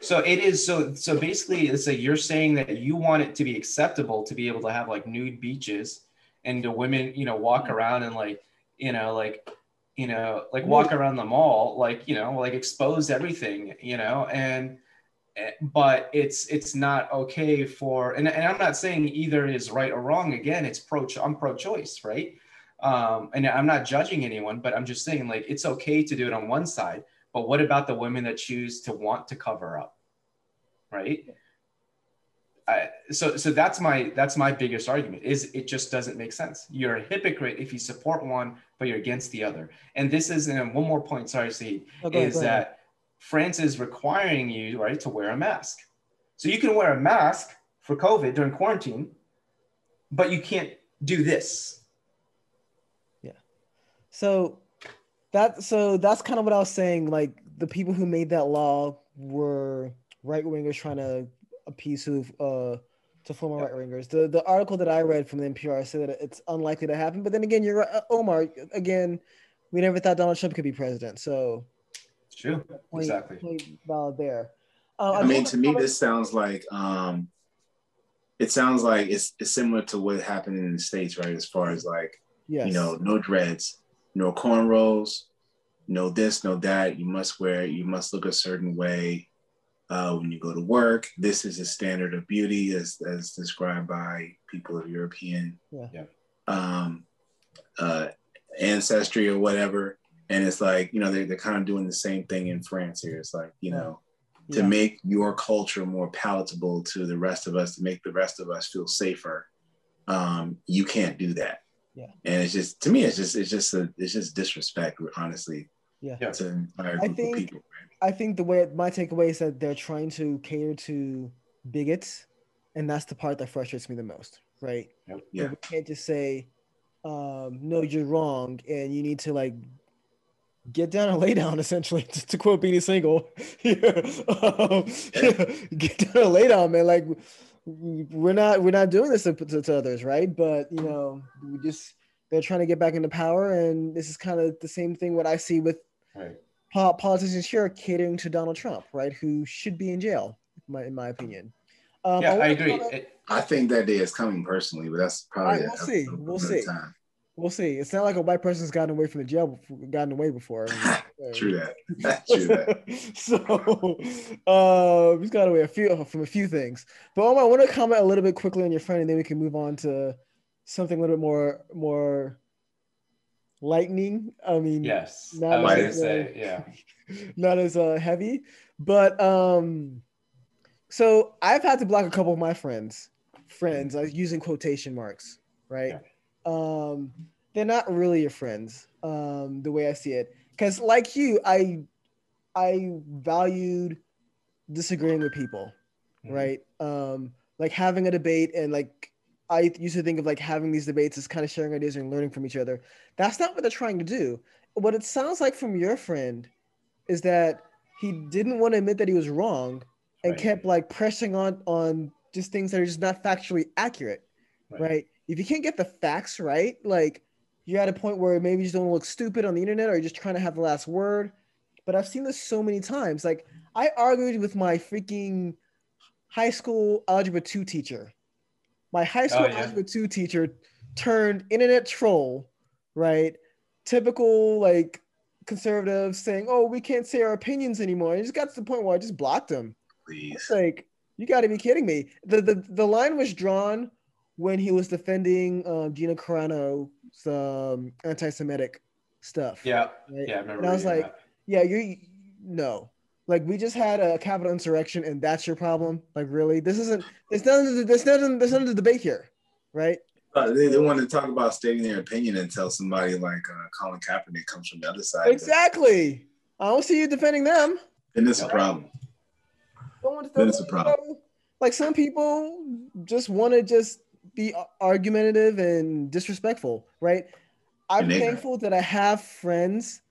so it is so so basically it's like you're saying that you want it to be acceptable to be able to have like nude beaches and the women, you know, walk around and like, you know, like, you know, like walk around the mall, like, you know, like expose everything, you know, and but it's it's not okay for and, and i'm not saying either is right or wrong. Again it's pro i'm pro-choice right? Um, and i'm not judging anyone but i'm just saying like it's okay to do it on one side but what about the women that choose to want to cover up right? I, so so that's my that's my biggest argument is it just doesn't make sense. You're a hypocrite if you support one but you're against the other. And this is and one more point sorry see okay, is that france is requiring you right to wear a mask so you can wear a mask for covid during quarantine but you can't do this yeah so that so that's kind of what i was saying like the people who made that law were right wingers trying to appease who uh to former yeah. right wingers. The the article that I read from the NPR said that it's unlikely to happen. But then again, you're uh, Omar. Again, we never thought Donald Trump could be president. So true, exactly. Valid there. Uh, I mean, to me, this sounds like um, it sounds like it's, it's similar to what happened in the states, right? As far as like, yes. you know, no dreads, no cornrows, no this, no that. You must wear, you must look a certain way uh, when you go to work. This is a standard of beauty as, as described by people of European yeah. um, uh, ancestry or whatever. And it's like, you know, they're, they're kind of doing the same thing in France here. It's like, you know, yeah. to make your culture more palatable to the rest of us, to make the rest of us feel safer, um, you can't do that. Yeah. And it's just, to me, it's just, it's just, a, it's just disrespect, honestly. Yeah. To an entire group I think, of people. I think the way my takeaway is that they're trying to cater to bigots, and that's the part that frustrates me the most. Right? Yep. Yeah. we can't just say, um, "No, you're wrong," and you need to like get down and lay down. Essentially, to, to quote Beanie Sigel, um, get down and lay down, man. Like we're not we're not doing this to, to, to others, right? But you know, we just they're trying to get back into power, and this is kind of the same thing what I see with. Right politicians here catering to Donald Trump, right? Who should be in jail, in my, in my opinion. Um, yeah, I, I agree. It, I think that day is coming personally, but that's probably right, we'll see. we'll see. Time. We'll see. It's not like a white person's gotten away from the jail, gotten away before. True that. True that. so, uh, he's got away a few from a few things. But Omar, I want to comment a little bit quickly on your friend, and then we can move on to something a little bit more more lightning. I mean, yes, not I was as, say, yeah, not as uh, heavy, but um, so I've had to block a couple of my friends, friends, I was using quotation marks, right? Yeah. Um, they're not really your friends, um, the way I see it, because like you, I, I valued disagreeing with people, mm-hmm. right? Um, like having a debate and like I used to think of like having these debates as kind of sharing ideas and learning from each other. That's not what they're trying to do. What it sounds like from your friend is that he didn't want to admit that he was wrong and right. kept like pressing on on just things that are just not factually accurate. Right. right. If you can't get the facts right, like you're at a point where maybe you just don't look stupid on the internet or you're just trying to have the last word. But I've seen this so many times. Like I argued with my freaking high school algebra 2 teacher my high school oh, yeah. algebra two teacher turned internet troll, right? Typical like conservative saying, "Oh, we can't say our opinions anymore." And just got to the point where I just blocked him. Please, it's like you got to be kidding me. The, the the line was drawn when he was defending um, Gina Carano's um, anti-Semitic stuff. Yeah, right? yeah, I remember. And I was like, that. "Yeah, you no." Like we just had a capital insurrection, and that's your problem. Like really, this isn't. It's nothing. There's nothing. There's nothing to debate here, right? Uh, they, they want to talk about stating their opinion until somebody like uh, Colin Kaepernick comes from the other side. Exactly. I don't see you defending them. And it's a problem. Then it's a problem. Like some people just want to just be argumentative and disrespectful, right? I'm thankful that I have friends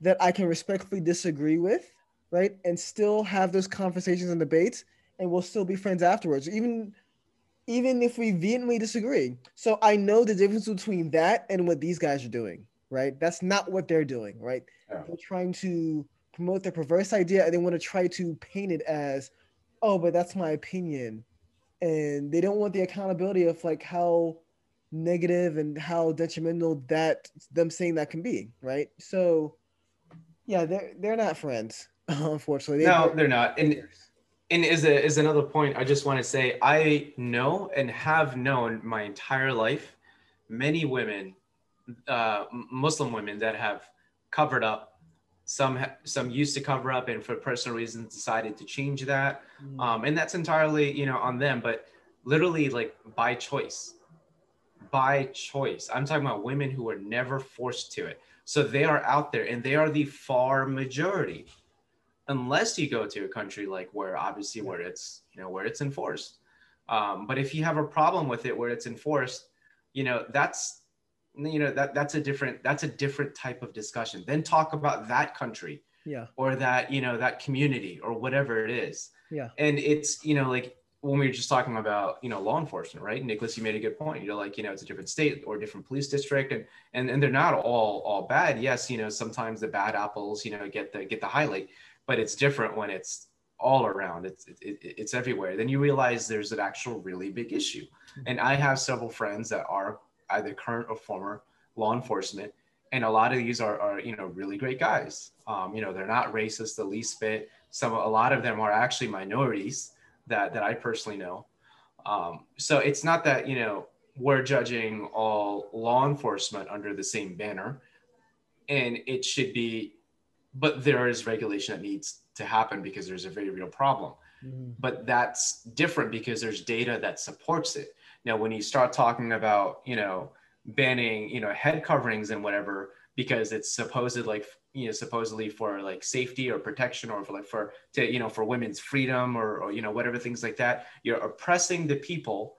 that I can respectfully disagree with right? And still have those conversations and debates, and we'll still be friends afterwards, even even if we vehemently disagree. So I know the difference between that and what these guys are doing, right? That's not what they're doing, right? Yeah. They're trying to promote their perverse idea and they want to try to paint it as, oh, but that's my opinion. And they don't want the accountability of like how negative and how detrimental that them saying that can be, right? So yeah, they're they're not friends. unfortunately. They no, they're not. And and is a, is another point I just want to say I know and have known my entire life many women, uh, Muslim women that have covered up. Some ha- some used to cover up and for personal reasons decided to change that, Mm. um, and that's entirely you know on them. But literally like by choice, by choice. I'm talking about women who were never forced to it. So they are out there and they are the far majority unless you go to a country like where obviously where it's you know where it's enforced um, but if you have a problem with it where it's enforced you know that's you know that that's a different that's a different type of discussion. Then talk about that country Yeah. or that you know that community or whatever it is. Yeah. and it's you know like when we were just talking about you know law enforcement right? Nicholas you made a good point. You know like you know it's a different state or different police district and and, and they're not all all bad. Yes you know sometimes the bad apples you know get the get the highlight but it's different when it's all around. It's it, it, it's everywhere. Then you realize there's an actual really big issue. Mm-hmm. And i have several friends that are either current or former law enforcement. And a lot of these are, are you know really great guys. Um, you know they're not racist the least bit. Some a lot of them are actually minorities that that i personally know. Um, so it's not that you know we're judging all law enforcement under the same banner. And it should be but there is regulation that needs to happen because there's a very real problem. Mhm. but that's different because there's data that supports it now when you start talking about you know banning you know head coverings and whatever because it's supposed like you know supposedly for like safety or protection or for like for to you know for women's freedom or, or you know whatever things like that you're oppressing the people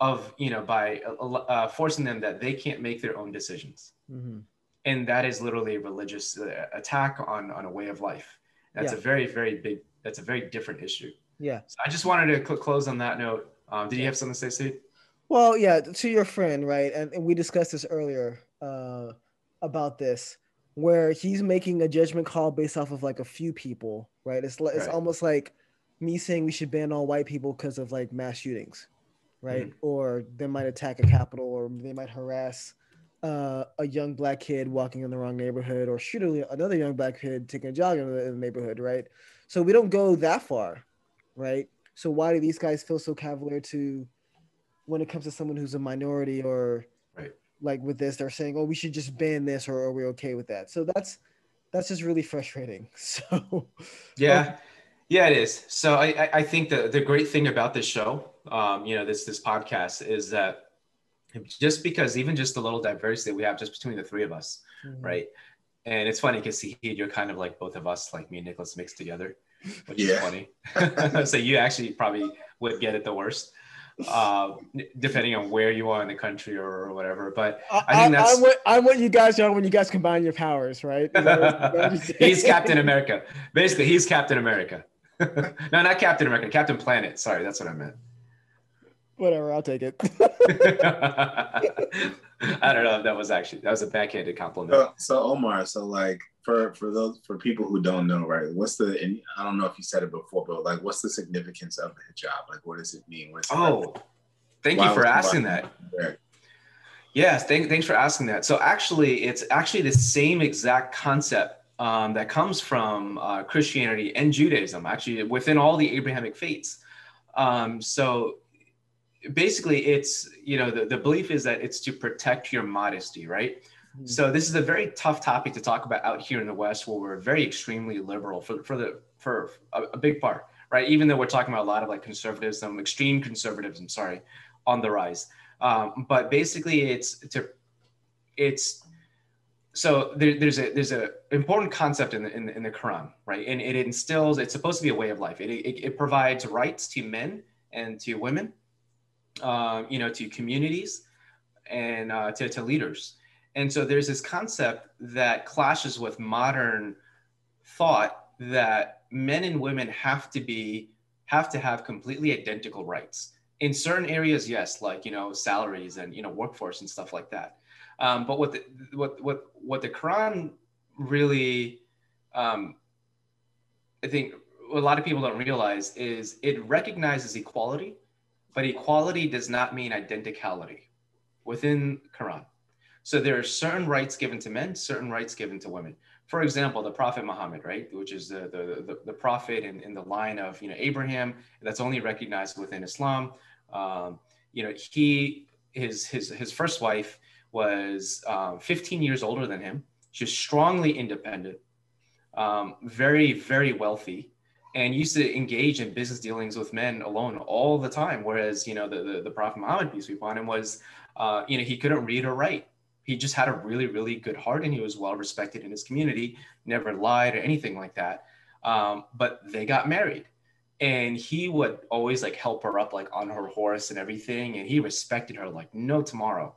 of you know by uh, forcing them that they can't make their own decisions Mhm. and that is literally a religious uh, attack on on a way of life that's Yeah. a very very big that's a very different issue Yeah. so i just wanted to cl- close on that note um, did you have something to say steve Well, yeah, to your friend, right? And, and we discussed this earlier uh, about this, where he's making a judgment call based off of like a few people, right? It's it's Right. almost like me saying we should ban all white people because of like mass shootings, right? Or they might attack a capital, or they might harass uh, a young black kid walking in the wrong neighborhood, or shoot another young black kid taking a jog in the, in the neighborhood, right? So we don't go that far, right? So why do these guys feel so cavalier to? when it comes to someone who's a minority or Right. like with this they're saying oh we should just ban this or are we okay with that so that's that's just really frustrating so yeah yeah it is so i I- i think the the great thing about this show um you know this this podcast is that just because even just the little diversity we have just between the three of us Mhm. right and it's funny because see, you're kind of like both of us like me and nicholas mixed together which Yeah. is funny so you actually probably would get it the worst uh, depending on where you are in the country or, or whatever but I, I think that's- am what I'm what you guys are when you guys combine your powers, right? Is that what- is that what you're he's Captain America. Basically, he's Captain America. no, not Captain America. Captain Planet. Sorry, that's what I meant. Whatever, I'll take it. I don't know if that was actually that was a backhanded compliment. So, so Omar, so like for for those for people who don't know, right? What's the and I don't know if you said it before, but like what's the significance of the hijab? Like what does it mean? What is it Oh, thank Why you for asking that. Right. Yes, thank, thanks for asking that. So actually, it's actually the same exact concept um, that comes from uh, Christianity and Judaism, actually within all the Abrahamic faiths. Um, so basically, it's you know the, the belief is that it's to protect your modesty, right? So this is a very tough topic to talk about out here in the West, where we're very extremely liberal for for the for a, a big part, right? Even though we're talking about a lot of like conservatism, extreme conservatism, sorry, on the rise. Um, but basically, it's to it's so there, there's a there's a important concept in the, in the in the Quran, right? And it instills. It's supposed to be a way of life. It it, it provides rights to men and to women, um, you know, to communities and uh, to to leaders. And so there's this concept that clashes with modern thought that men and women have to be have to have completely identical rights. In certain areas yes like you know salaries and you know workforce and stuff like that. Um, but what the what what what the quran really um, i think a lot of people don't realize is it recognizes equality but equality does not mean identicality within quran so there are certain rights given to men certain rights given to women for example, the Prophet Muhammad, right, which is the the, the, the prophet in, in the line of you know Abraham, that's only recognized within Islam. Um, you know, he his his his first wife was um, 15 years older than him. She was strongly independent, um, very very wealthy, and used to engage in business dealings with men alone all the time. Whereas you know the the, the Prophet Muhammad peace be upon him was uh, you know he couldn't read or write. He just had a really really good heart, and he was well respected in his community. Never lied or anything like that. Um, but they got married and he would always like help her up like on her horse and everything and he respected her like no tomorrow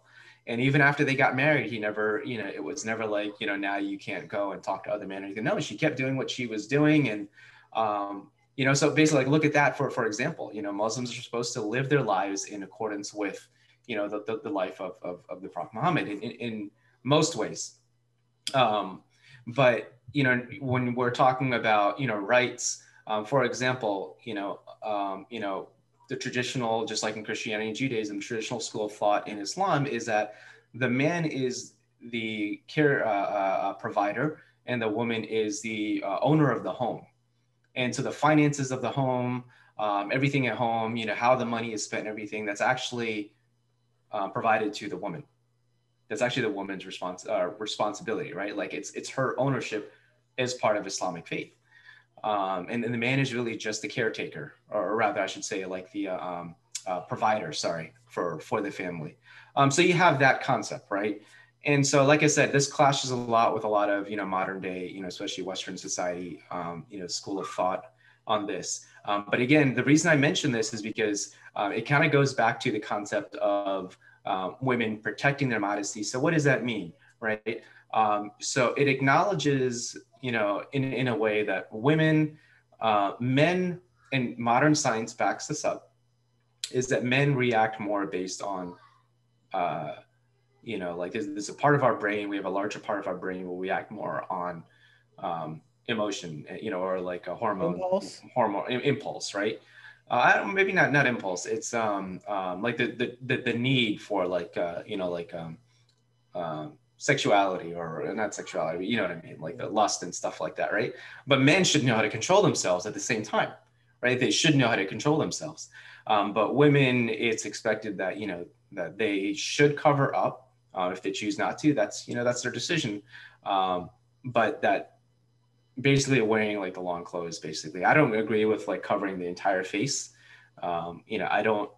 and even after they got married he never you know it was never like you know now you can't go and talk to other men or anything no she kept doing what she was doing and um you know so basically like look at that for for example you know muslims are supposed to live their lives in accordance with you know the, the, the life of, of, of the prophet muhammad in, in, most ways um but you know when we're talking about you know rights um, for example, you know, um, you know, the traditional, just like in Christianity and Judaism, traditional school of thought in Islam is that the man is the care uh, uh, provider and the woman is the uh, owner of the home. And so the finances of the home, um, everything at home, you know, how the money is spent, everything that's actually uh, provided to the woman. That's actually the woman's response uh, responsibility, right? Like it's it's her ownership as part of Islamic faith um, and, and, the man is really just the caretaker, or rather, I should say, like the uh, um, uh, provider. Sorry for for the family. Um, so you have that concept, right? And so, like I said, this clashes a lot with a lot of you know modern day, you know, especially Western society, um, you know, school of thought on this. Um, but again, the reason I mention this is because uh, it kind of goes back to the concept of uh, women protecting their modesty. So, what does that mean, right? Um, so it acknowledges you know, in, in a way that women, uh, men, and modern science backs this up, is that men react more based on, uh, you know, like there's, there's, a part of our brain, we have a larger part of our brain will react more on um, emotion, you know, or like a hormone, impulse. hormone impulse, right? Uh, I don't maybe not not impulse. It's um, um like the, the the the need for like uh, you know like um, um sexuality or not sexuality, but you know what I mean, like the lust and stuff like that, right? But men should know how to control themselves at the same time, right? They should know how to control themselves. Um, but women, it's expected that you know that they should cover up uh, if they choose not to. That's you know that's their decision. Um, but that basically wearing like the long clothes, basically, I don't agree with like covering the entire face. Um, you know, I don't.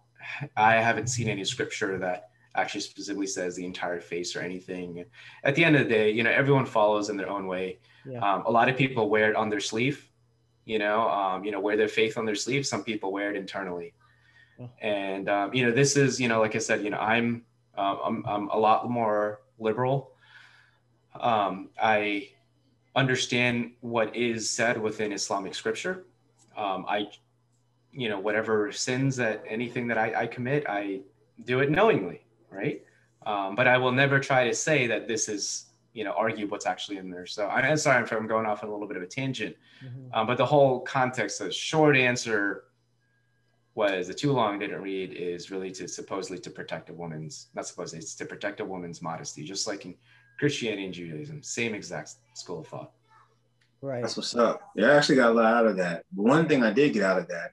I haven't seen any scripture that actually specifically says the entire face or anything. At the end of the day, you know, everyone follows in their own way. Yeah. Um, a lot of people wear it on their sleeve, you know, um, you know, wear their faith on their sleeve. Some people wear it internally. And, um, you know, this is, you know, like I said, you know, I'm, uh, I'm, I'm a lot more liberal. Um, I understand what is said within Islamic scripture. Um, I, you know, whatever sins that anything that I, I commit, I do it knowingly right? Um, but I will never try to say that this is, you know, argue what's actually in there. So I'm sorry if I'm going off on a little bit of a tangent, mm-hmm. um, but the whole context, the short answer was the too long didn't read is really to supposedly to protect a woman's, not supposedly, it's to protect a woman's modesty, just like in Christianity and Judaism, same exact school of thought. Right. That's what's up. Yeah, I actually got a lot out of that. One thing I did get out of that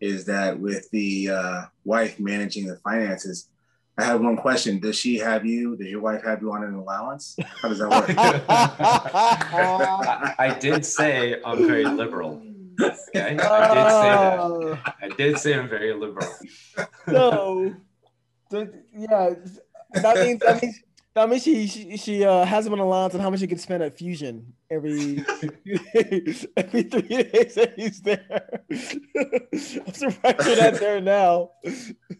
is that with the uh, wife managing the finances, I have one question. Does she have you? Does your wife have you on an allowance? How does that work? I, I, did say I'm very liberal. Okay, I did say that. Oh. I did say I'm very liberal. So, yeah, that means that means that means she she, she uh, has him on allowance on how much he can spend at Fusion every every three days that he's there. I'm surprised you're not there now.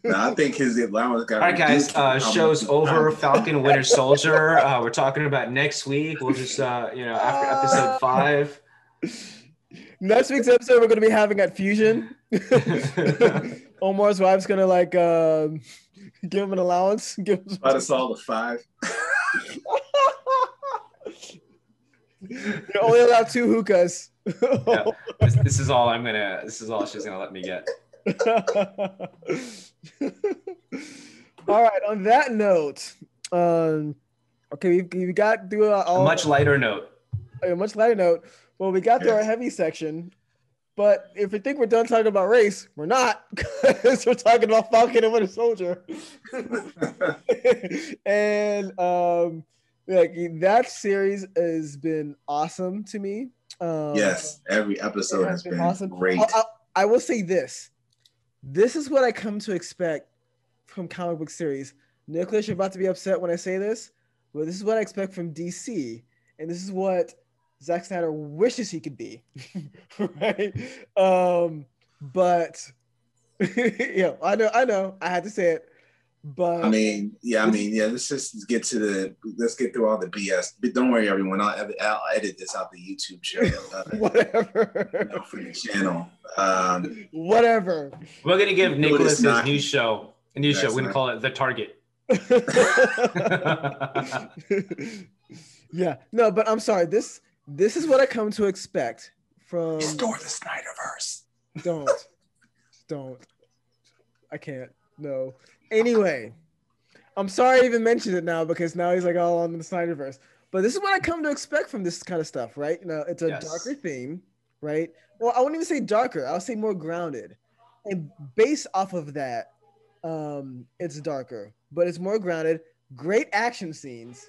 no, I think his allowance got. All right, guys. Uh, show's over. Falcon Winter Soldier. Uh, we're talking about next week. We'll just uh, you know after episode five. Next week's episode we're gonna be having at Fusion. Omar's wife's gonna like um, give him an allowance. Give him. About us all to five. You're only allowed two hookahs. yeah, this, this, is all I'm gonna. This is all she's gonna let me get. all right. On that note, um, okay, we, we got through all. A much lighter note. a much lighter note. Well, we got through our heavy section, but if we think we're done talking about race, we're not because we're talking about Falcon and Winter Soldier. and um, like that series has been awesome to me. Um, yes, every episode it has been, awesome. great. I, I- I will say this: this is what I come to expect from comic book series. Nicholas, you're about to be upset when I say this, but this is what I expect from DC, and this is what Zack Snyder wishes he could be, right? Um, but yeah, I know, I know, I had to say it, but I mean, yeah, I mean, yeah. Let's just get to the. Let's get through all the BS. But don't worry, everyone. I'll, edit- I'll edit this out the YouTube show uh, you whatever, know, for the channel. Um, whatever. We're gonna give Nicholas his not. new show. A new show. We're gonna not- call it The Target. yeah, no, but I'm sorry. This this is what I come to expect from. restore the Snyderverse. Don't, don't. I can't. No. Anyway, I'm sorry I even mentioned it now because now he's like all on the Snyderverse. But this is what I come to expect from this kind of stuff, right? You know, it's a Yes. darker theme, right? Well, I wouldn't even say darker. I'll say more grounded, and based off of that, um, it's darker, but it's more grounded. Great action scenes,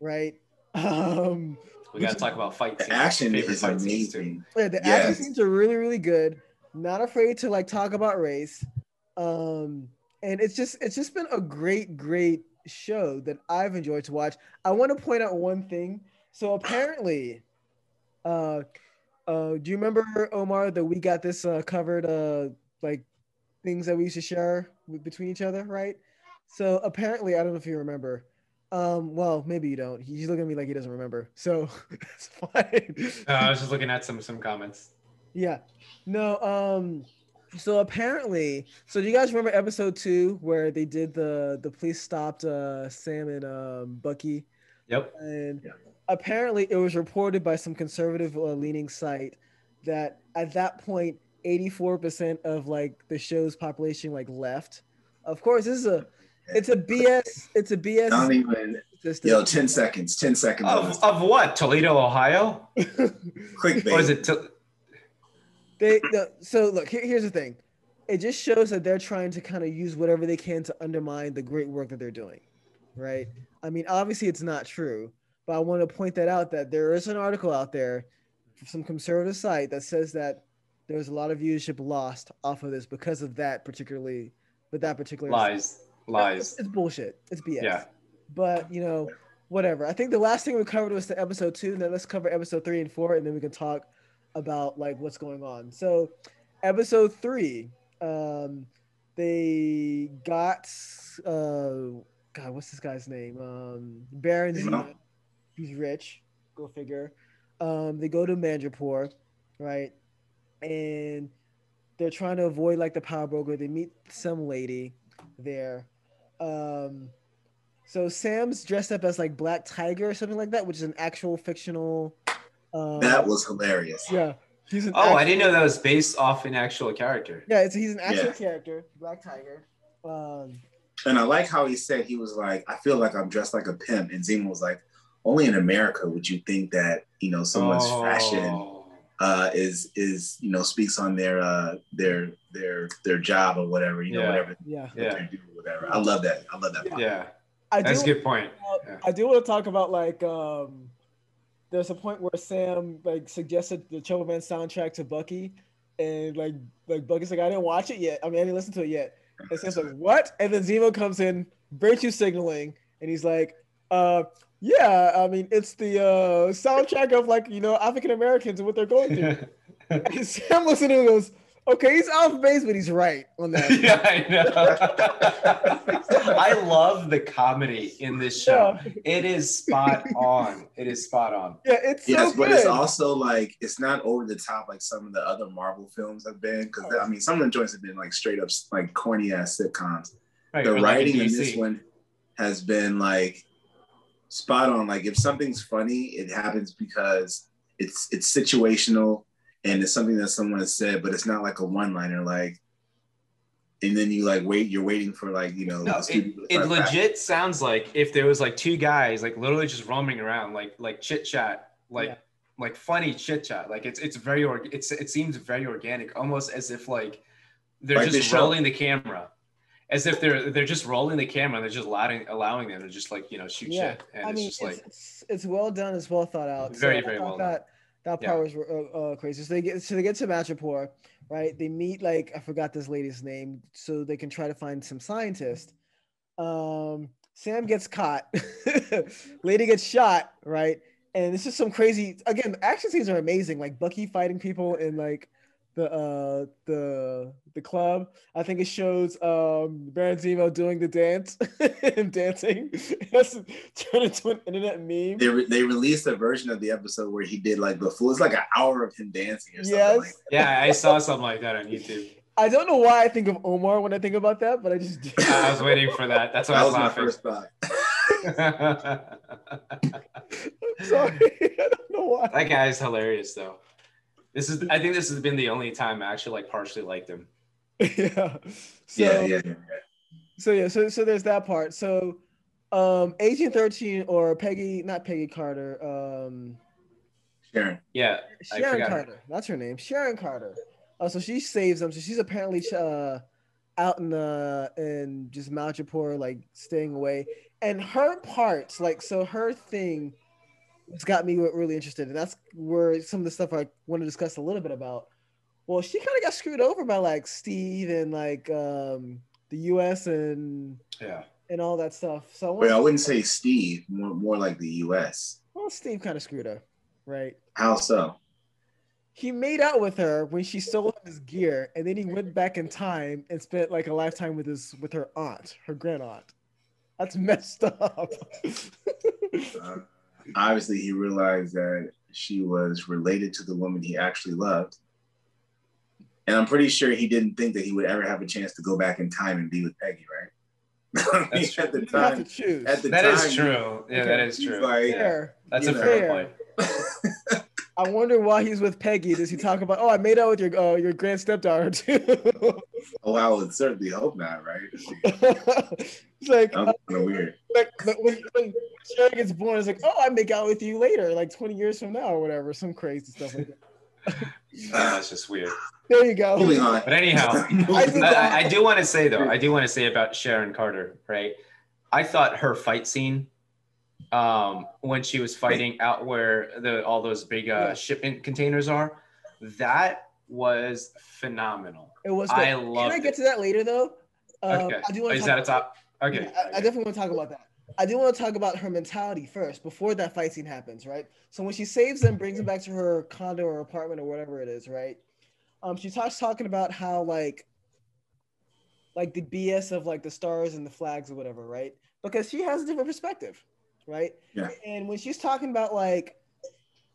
right? Um, we gotta talk about fight The action Favorite is fight scenes, too. amazing. Yeah, the action scenes are really, really good. Not afraid to like talk about race. Um, and it's just it's just been a great, great show that I've enjoyed to watch. I want to point out one thing. So apparently, uh, uh, do you remember Omar that we got this uh, covered uh like things that we used to share w- between each other, right? So apparently, I don't know if you remember. Um, well, maybe you don't. He's looking at me like he doesn't remember. So it's fine. Uh, I was just looking at some some comments. Yeah. No, um so apparently so do you guys remember episode two where they did the the police stopped uh Sam and um Bucky Yep. and Yeah. apparently it was reported by some conservative uh, leaning site that at that point 84% of like the show's population like left. Of course this is a it's a BS it's a BS Don't even. Yo, ten seconds. Ten seconds. of Of, what? Toledo, Ohio? Quick, Or is it? To- They no, so look here, here's the thing. It just shows that they're trying to kind of use whatever they can to undermine the great work that they're doing, right? I mean, obviously it's not true, but I want to point that out that there is an article out there from some conservative site that says that there's a lot of viewership lost off of this because of that particularly, with that particular lies. It's, Lies. it's bullshit. It's BS. Yeah. But you know, whatever. I think the last thing we covered was the episode two. And Then let's cover episode three and four, and then we can talk about like what's going on. So, episode three, um, they got uh, God, what's this guy's name? Um, Baron Zemo. Zemo. He's rich. Go figure. Um, they go to Madripoor, right? And they're trying to avoid like the power broker. They meet some lady there. Um, so Sam's dressed up as like Black Tiger or something like that, which is an actual fictional. Um, That was hilarious. yeah. He's an Oh, I didn't know that was based off an actual character. Yeah, it's, he's an actual Yeah. character, Black Tiger. Um, And I like how he said he was like, I feel like I'm dressed like a pimp. And Zemo was like, only in America would you think that, you know, someone's fashion Oh. Uh, is is, you know, speaks on their uh their their their job or whatever, you know, Yeah. whatever yeah, Yeah. they do or whatever. I love that. I love that. part. Yeah. I That's a good point. Yeah. I do want to talk about like um, there's a point where Sam like suggested the Trouble Man soundtrack to Bucky, and like like Bucky's like I didn't watch it yet. I mean I didn't listen to it yet. And Sam's like what? And then Zemo comes in, virtue signaling, and he's like, uh. Yeah, I mean it's the uh, soundtrack of like you know African Americans and what they're going through. and Sam looks at him and goes, "Okay, he's off base, but he's right on that." yeah, I know. I love the comedy in this show. It is spot on. It is spot on. Yeah, it's so Yes, but it's also like it's not over the top like some of the other Marvel films have been. Because I mean, some of the joints have been like straight up like corny ass sitcoms. Right, the or like writing in this one has been like spot on. Like if something's funny, it happens because it's it's situational and it's something that someone has said, but it's not like a one liner. Like, and then you like wait. You're waiting for like you know. No, it, it start laughing. legit sounds like if there was like two guys like literally just roaming around like like chit chat like Yeah. like funny chit chat. Like it's it's very org- it's it seems very organic, almost as if like they're Like just show. rolling the camera, as if they're they're just rolling the camera. and They're just allowing allowing them to just like you know shoot Yeah, shit, and I it's mean, just it's, like it's it's well done. It's well thought out. Very, I very well done. that that Yeah. part was uh, uh, crazy. So they get so they get to Madripoor, right? They meet like I forgot this lady's name, so they can try to find some scientist. Um, Sam gets caught. Lady gets shot, right? And it's just some crazy. Again, action scenes are amazing. Like Bucky fighting people and like the uh the the club. I think it shows um Baron Zemo doing the dance and dancing. That's turned into an internet meme. They, re- they released a version of the episode where he did like the full. It's like an hour of him dancing or something. Yes. Like yeah, I saw something like that on YouTube. I don't know why I think of Omar when I think about that, but I just do. I was waiting for that. That's why that I was was my laughing. first thought. I'm sorry. I don't know why. that guy is hilarious though. This is I think this has been the only time I actually like partially liked him. yeah. So, yeah, yeah, yeah. so yeah, so so there's that part. So um Agent 13 or Peggy, not Peggy Carter, um Sharon. Yeah, Sharon forgot her. Carter. That's her name. Sharon Carter. Uh, so she saves them. So she's apparently uh, out in the in just Madripoor, like staying away. And her parts, like so, her thing, has got me really interested, and that's where some of the stuff I want to discuss a little bit about. Well, she kind of got screwed over by like Steve and like um, the U.S. and Yeah. and all that stuff. So I Wait, I wouldn't say Steve. More, more like the U.S. well, Steve kind of screwed her, right? How so? he made out with her when she stole his gear, and then he went back in time and spent like a lifetime with his with her aunt, her grand aunt. That's messed up. Uh, obviously, he realized that she was related to the woman he actually loved. And I'm pretty sure he didn't think that he would ever have a chance to go back in time and be with Peggy, right? I mean, That's true. at the you have to time, choose. at the That time, is true. Yeah, that is true. like- Yeah. That's a know. fair Fair. point. I wonder why he's with Peggy. Does he talk about? Oh, I made out with your uh, your grand stepdaughter too. oh, I would certainly hope not, right? it's like, That was kind of weird. like but when, when Sharon gets born, it's like, oh, I make out with you later, like 20 years from now or whatever, some crazy stuff like that. Yeah, that's just weird. There you go. Moving on. But anyhow, I think I, I- I do want to say though, I do want to say about Sharon Carter, right? I thought her fight scene, um, when she was fighting out where the all those big uh, Yeah. shipment containers are, that was phenomenal. It was. I good. loved Can I get it. to that later though? Um, Okay, I do want is to that talk. a top? Okay, Yeah, I, I definitely want to talk about that. I do want to talk about her mentality first before that fight scene happens, right? So when she saves them, brings them back to her condo or apartment or whatever it is, right? Um, she starts talking about how like, like the BS of like the stars and the flags or whatever, right? Because she has a different perspective, right? Yeah. And when she's talking about like,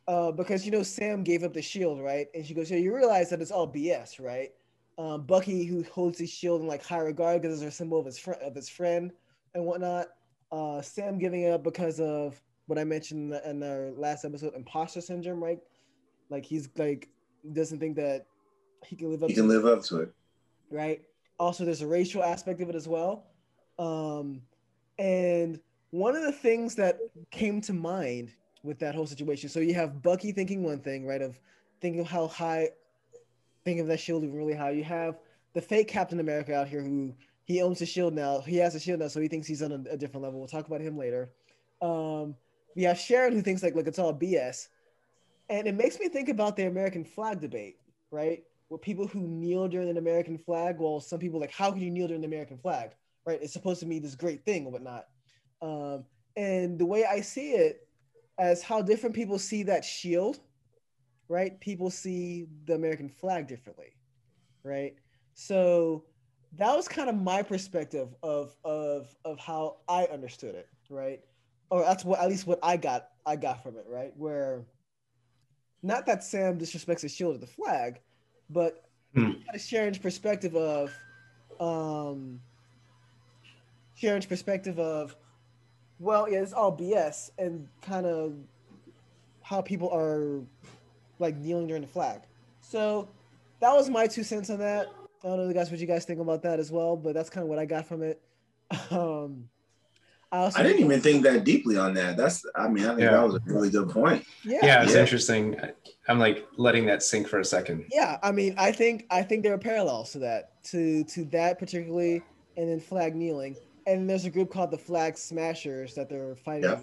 uh, because you know Sam gave up the shield, right? And she goes, "Yeah, you realize that it's all BS, right?" Um, Bucky, who holds his shield in like high regard because it's a symbol of his friend, of his friend and whatnot. Uh, Sam giving it up because of what I mentioned in, the, in our last episode, imposter syndrome, right? Like he's like doesn't think that he can live up. He to can live up to it. right? Also, there's a racial aspect of it as well. Um, and one of the things that came to mind with that whole situation, so you have Bucky thinking one thing, right? Of thinking of how high, thinking of that shield really high. You have the fake Captain America out here who he owns the shield now. He has a shield now, so he thinks he's on a, a different level. We'll talk about him later. Um, we have Sharon who thinks like, look, it's all BS. And it makes me think about the American flag debate, right? With people who kneel during an American flag. Well, some people like, how can you kneel during the American flag? Right? It's supposed to be this great thing or whatnot. Um, and the way I see it, as how different people see that shield, right? People see the American flag differently, right? So that was kind of my perspective of of of how I understood it, right? Or that's what at least what I got I got from it, right? Where not that Sam disrespects the shield or the flag, but Hmm. kind of Sharon's perspective of um Sharon's perspective of well, yeah, it's all BS and kind of how people are like kneeling during the flag. So that was my two cents on that. I don't know, guys, what you guys think about that as well, but that's kind of what I got from it. Um, I, also I didn't even think that deeply on that. That's, I mean, I think Yeah. that was a really good point. Yeah. Yeah, it's Yeah. interesting. I'm like letting that sink for a second. Yeah, I mean, I think I think there are parallels to that, to to that particularly, and then flag kneeling. And there's a group called the Flag Smashers that they're fighting. Yeah.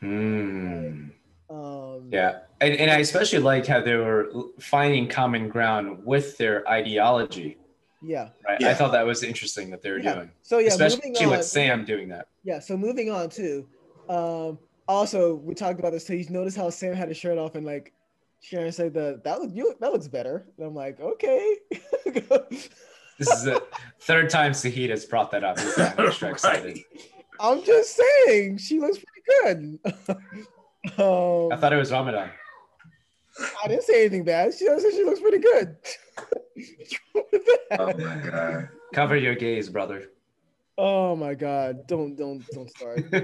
Hmm. Um, Yeah, and, and I especially liked how they were finding common ground with their ideology. yeah. Right, I thought that was interesting that they were Yeah. doing, So yeah, especially moving on. with Sam doing that. Yeah, so moving on too. Um, also, we talked about this too. You notice how Sam had his shirt off and like Sharon said that that look you that looks better. And I'm like, okay. This is the third time Sahid has brought that up. He's extra excited. I'm just saying she looks pretty good. um, I thought it was Ramadan. I didn't say anything bad. She said she looks pretty good. What's wrong with that? Oh my God. Cover your gaze, brother. Oh my god! Don't don't don't start.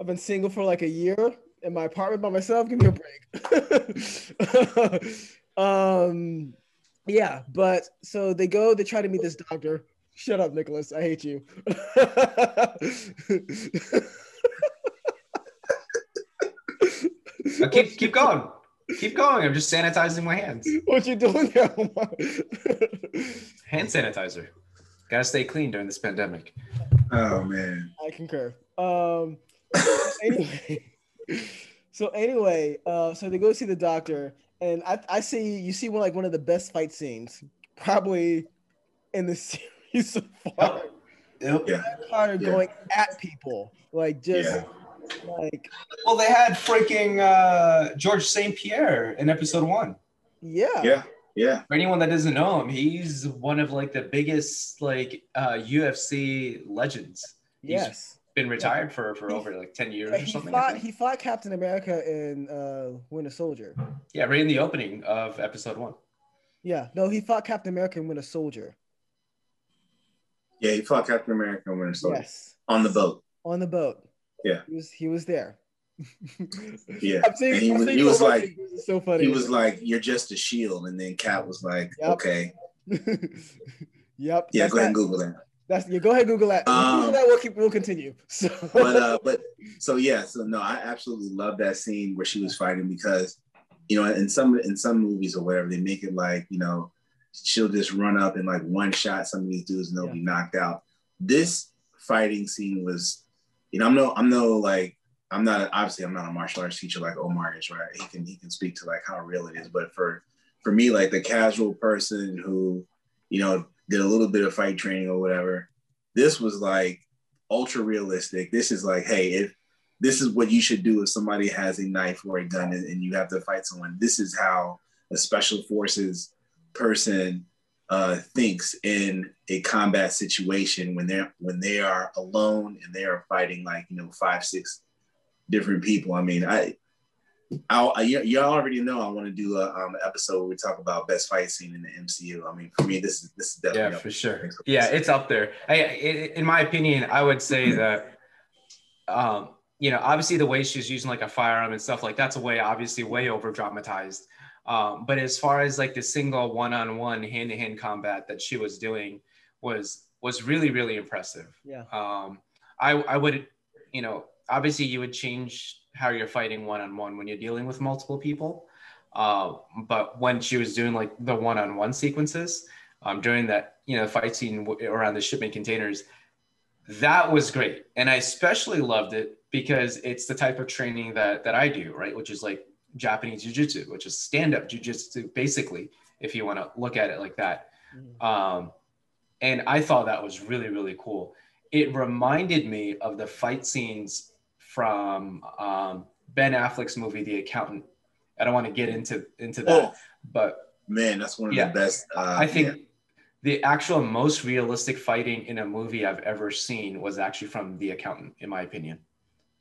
I've been single for like a year in my apartment by myself. Give me a break. um, yeah, but so they go. They try to meet this doctor. Shut up, Nicholas. I hate you. Keep keep going. Keep going. I'm just sanitizing my hands. what you doing there? Hand sanitizer. Gotta stay clean during this pandemic. Oh man. I concur. Um, anyway, so anyway, uh, so they go see the doctor, and I, I see you see one like one of the best fight scenes probably in the series so far. Yeah. Carter Yeah. going at people like just Yeah. like Well, they had freaking uh, George St. Pierre in episode one. yeah, Yeah. Yeah. For anyone that doesn't know him, he's one of like the biggest like uh, UFC legends. yes. Been retired for for over like ten years Yeah, or something. I fought he fought Captain America in uh, Winter Soldier. Yeah, right in the opening of episode one. Yeah, no, he fought Captain America in Winter Soldier. Yeah. He fought Captain America and Winter Soldier Yes, on the boat. on the boat. Yeah. he was he was there. Yeah. I'm seeing, And he I'm was- he was like- this is so funny. He was like, "You're just a shield," and then Cap was like, Yep. "Okay, yep. yeah, that's go ahead and. Google that." That's yeah. Go ahead, Google that. Um, Google that. We'll keep. We'll continue. So, but uh but so yeah so no i absolutely love that scene where she was fighting because you know in some in some movies or whatever they make it like you know she'll just run up and like one shot some of these dudes and they'll Yeah. be knocked out this fighting scene was you know i'm no i'm no like i'm not obviously i'm not a martial arts teacher like omar is right he can he can speak to like how real it is but for for me like the casual person who you know did a little bit of fight training or whatever this was like ultra realistic. This is like, hey, if this is what you should do if somebody has a knife or a gun and, and you have to fight someone, this is how a special forces person uh, thinks in a combat situation when they're when they are alone and they are fighting like you know five six different people. I mean, I. I'll, I, you, you already know I want to do a um, episode where we talk about best fight scene in the MCU. I mean, for me, this is this is definitely Yeah, up for there. sure. Yeah, it's up there. I, I, in my opinion, I would say that, um, you know, obviously the way she's using like a firearm and stuff like that's a way, obviously, way over dramatized. Um, but as far as like the single one-on-one hand-to-hand combat that she was doing was was really really impressive. yeah. Um, I I would, you know, obviously you would change how you're fighting one-on-one when you're dealing with multiple people. Uh, but when she was doing like the one-on-one sequences um, during that, you know, fight scene w- around the shipment containers, that was great. And I especially loved it because it's the type of training that that I do, right? Which is like Japanese jiu-jitsu, which is stand-up jiu-jitsu, basically, if you want to look at it like that. Mhm. Um, and I thought that was really, really cool. It reminded me of the fight scenes from um, Ben Affleck's movie, The Accountant. I don't want to get into into that, Oh but man, that's one of Yeah. the best. Uh, I think yeah. the actual most realistic fighting in a movie I've ever seen was actually from The Accountant, in my opinion.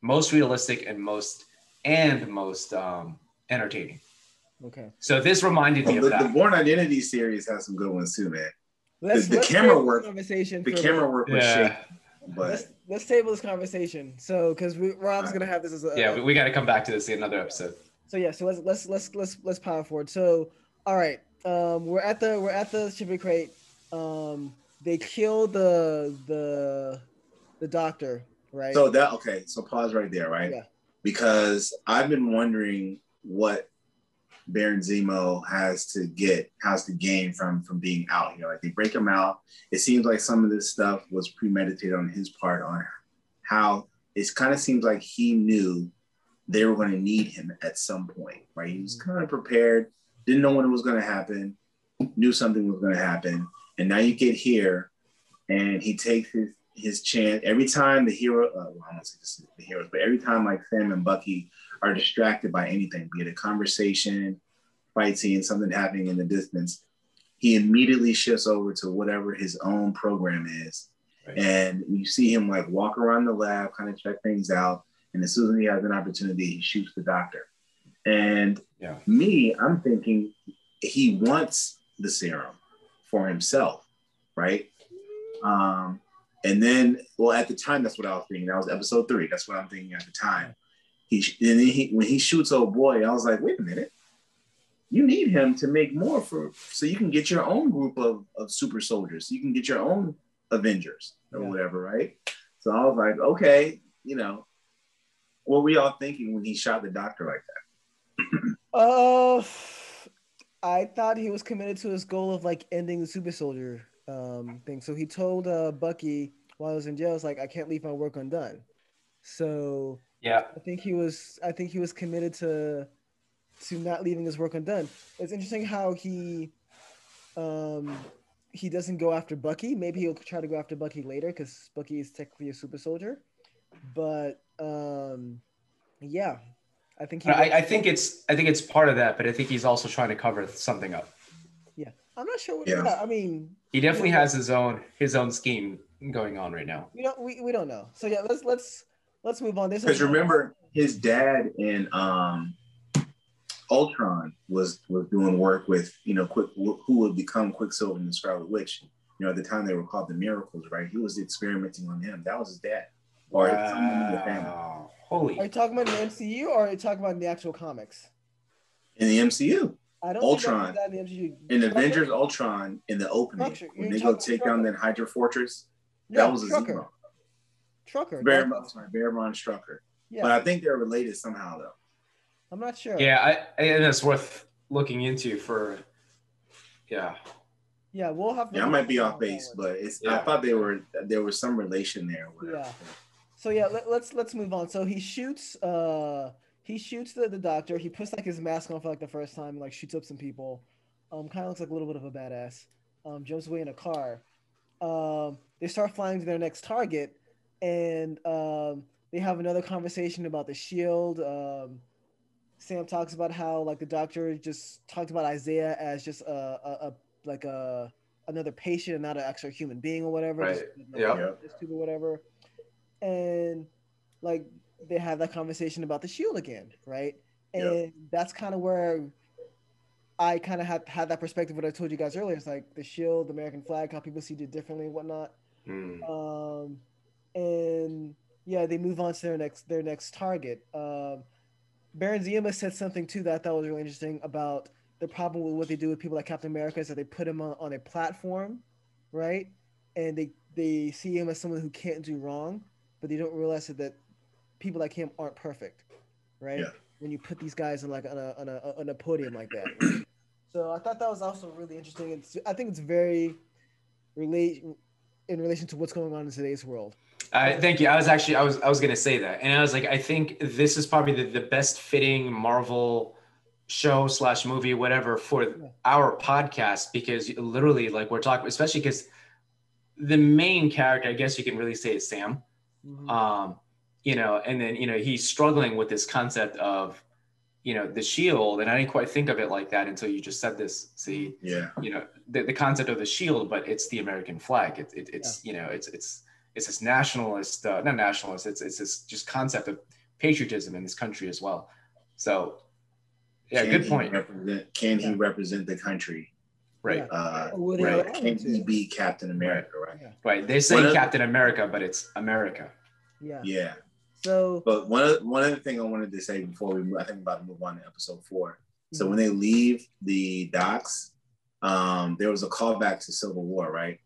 Most realistic and most and most um, entertaining. Okay. So this reminded me the, of the that. The Bourne Identity series has some good ones too, man. Let's, the let's camera work- Conversation The camera work was Yeah, shaky, but Let's let's table this conversation. So, because we, we're obviously gonna have this as a yeah, we, we got to come back to this in another episode. So yeah, so let's let's let's let's let's power forward. So all right, um, we're at the we're at the shipping crate. Um, they kill the the the doctor right? So that okay. So pause right there, right? Yeah. Because I've been wondering what Baron Zemo has to get, has to gain from from being out here. Like they break him out. It seems like some of this stuff was premeditated on his part on how it kind of seems like he knew they were going to need him at some point, right? He was kind of prepared, didn't know when it was going to happen, knew something was going to happen, and now you get here, and he takes his his chance every time the hero. Uh, well, I don't say just the heroes, but every time like Sam and Bucky are distracted by anything, be it a conversation, fight scene, something happening in the distance, he immediately shifts over to whatever his own program is. Right. And you see him like walk around the lab, kind of check things out. And as soon as he has an opportunity, he shoots the doctor. And Yeah. me, I'm thinking he wants the serum for himself, right? Um, and then, well, at the time, that's what I was thinking. That was episode three. That's what I'm thinking at the time. He and then he when he shoots old boy, I was like, wait a minute, you need him to make more for so you can get your own group of, of super soldiers. You can get your own Avengers or Yeah. whatever, right? So I was like, okay, you know, what were y'all thinking when he shot the doctor like that? Uh, I thought he was committed to his goal of like ending the super soldier um thing. So he told uh Bucky while I was in jail, "It's like I can't leave my work undone." So Yeah. I think he was I think he was committed to to not leaving his work undone. It's interesting how he um he doesn't go after Bucky. Maybe he'll try to go after Bucky later because Bucky is technically a super soldier. But um yeah. I think he I, I think it's I think it's part of that, but I think he's also trying to cover something up. yeah. I'm not sure what Yeah. yeah, I mean He definitely has his own his own scheme going on right now. we don't we, we don't know. So yeah, let's let's let's move on. This Because remember, his dad in um, Ultron was was doing work with you know quick who would become Quicksilver and the Scarlet Witch. You know, at the time they were called the Miracles, right? He was experimenting on him. That was his dad, or someone in the family. Wow. Holy Are you talking about the MCU or are you talking about the actual comics? In the MCU, I don't Ultron. think that was that in the MCU. in Avengers Ultron, in the opening Strucker. when You're they go talking take down Strucker. that Hydra Fortress, Yeah, that was a Strucker. Zemo. Trucker. Baron, that's- sorry, Baron Strucker. Yeah, But I think they're related somehow, though. I'm not sure. Yeah, I, and it's worth looking into for yeah. Yeah, we'll have. To. Yeah, I might be off base, but. but it's. I thought they were there was some relation there. Whatever. Yeah. So yeah, let, let's let's move on. So he shoots. Uh, he shoots the, the doctor. He puts like his mask on for like the first time, and like shoots up some people. Um, kind of looks like a little bit of a badass. Um, jumps away in a car. Um, they start flying to their next target, and um, they have another conversation about the shield. Um, Sam talks about how like the doctor just talked about Isaiah as just a, a, a like a another patient and not an actual human being or whatever. Right. Yeah. Yeah. just or whatever. And like they have that conversation about the shield again, right? Yeah. And that's kind of where I kind of had had that perspective. What I told you guys earlier, it's like the shield, the American flag, how people see it differently and whatnot. Hmm. Um, and yeah, they move on to their next their next target. Um, Baron Zemo said something too that I thought was really interesting about the problem with what they do with people like Captain America is that they put him on, on a platform, right? And they they see him as someone who can't do wrong, but they don't realize that, that people like him aren't perfect, right? Yeah. When you put these guys on like on a on a on a podium like that. so I thought that was also really interesting. It's I think it's very relate in relation to what's going on in today's world. I thank you. I was actually I was I was gonna say that, and I was like, I think this is probably the, the best fitting Marvel show slash movie, whatever, for Yeah. our podcast because literally, like, we're talking, especially because the main character, I guess you can really say, is Sam. Mhm. Um, you know, and then you know he's struggling with this concept of, you know, the shield, and I didn't quite think of it like that until you just said this. See, Yeah. you know the, the concept of the shield but it's the american flag it, it, it's you know it's it's it's this nationalist uh, not nationalist it's it's this just concept of patriotism in this country as well so yeah Can good point Represent, can he Yeah. represent the country? right Yeah. Uh, Or would he right. Can he be Captain America? Right. Yeah. right they say One of- captain america but it's america Yeah. Yeah. So But one of, one other thing I wanted to say before we move, I think we're about to move on to episode four. So Mhm. when they leave the docks, um, there was a callback to Civil War, right?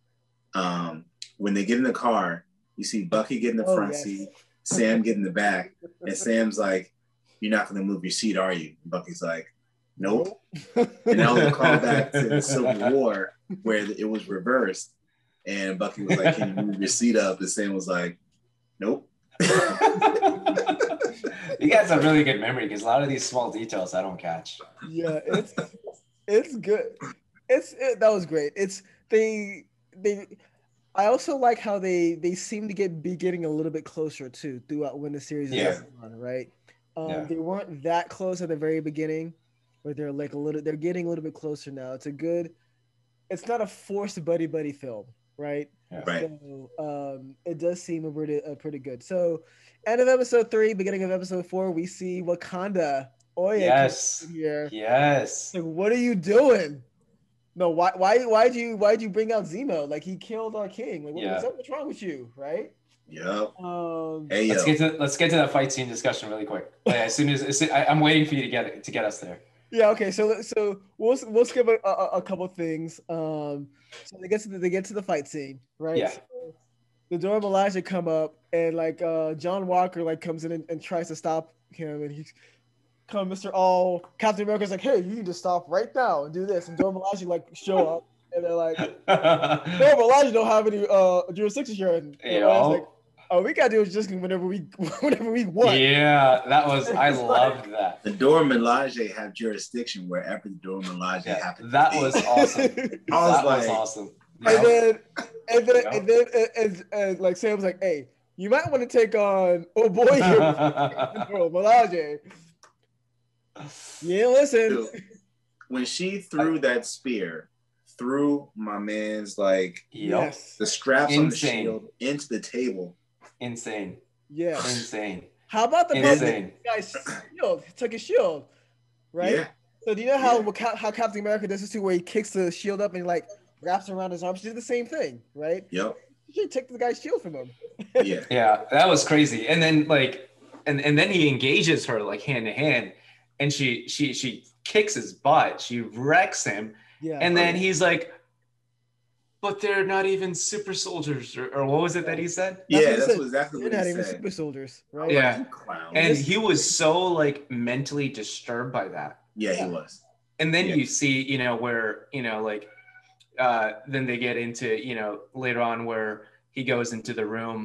Um, when they get in the car, You see Bucky get in the Oh, front yes. seat, Sam get in the back, and Sam's like, "You're not gonna move your seat, are you?" And Bucky's like, "Nope." And that was a callback to the Civil War where it was reversed, and Bucky was like, "Can you move your seat up?" And Sam was like, "Nope." you got some really good memory because a lot of these small details I don't catch. yeah, it's it's good. It's it, that was great. It's they they. I also like how they they seem to get be getting a little bit closer too throughout when the series is Yeah. going on, right? Um, Yeah. They weren't that close at the very beginning, but they're like a little. They're getting a little bit closer now. It's a good. It's not a forced buddy buddy film, right? Right. So um, it does seem a pretty, uh, pretty good. So, end of episode three, beginning of episode four, we see Wakanda. Ayo comes Yes. here. Yes. Like, what are you doing? No, why, why, why'd you, why'd you bring out Zemo? Like, he killed our king. Like, what, Yeah. what's, up, what's wrong with you, right? Yep. Um, Hey. Let's get to let's get to that fight scene discussion really quick. Like, as soon as, as soon- I, I'm waiting for you to get to get us there. yeah. Okay. So, so we'll we'll skip a, a, a couple things. Um, so they get to the, they get to the fight scene, right? Yeah. So the Dora Milaje come up and like uh John Walker like comes in and, and tries to stop him, and he's come Mr. All Captain America's like, hey, you need to stop right now and do this, and Dora Milaje like show up, and they're like. Dora Milaje don't have any uh jurisdiction here, and Yo. Dora Milaje's like, oh, we gotta do it just whenever we whenever we want. yeah, that was I It's like- loved that. The Dora Milaje have jurisdiction wherever the Dora Milaje Yeah, happens. that was awesome. I was that was awesome. and then and then Yeah. and then and, and, and, like Sam's like, hey, you might want to take on oh boy here, Dora Milaje. Yeah, listen. Dude, when she threw that spear through my man's like Yep. Yes. the straps on the shield into the table. Insane. Yeah. Insane. How about the part that Insane. guy's shield? He took his shield, right? Yeah. So do you know how Yeah. How Captain America does this too, where he kicks the shield up and like wraps it around his arm? She did the same thing, right? Yep. She took the guy's shield from him. Yeah. Yeah, that was crazy. And then like and and then he engages her like hand to hand and she she she kicks his butt. She wrecks him. Yeah. And then he's like but they're not even super soldiers or, or what was it that he said? That's yeah, what he that's said. what exactly They're what not he even said. super soldiers, right? Yeah. You. And he was so like mentally disturbed by that. yeah, Yeah. he was. and then Yeah. you see you know where you know like uh then they get into you know later on where he goes into the room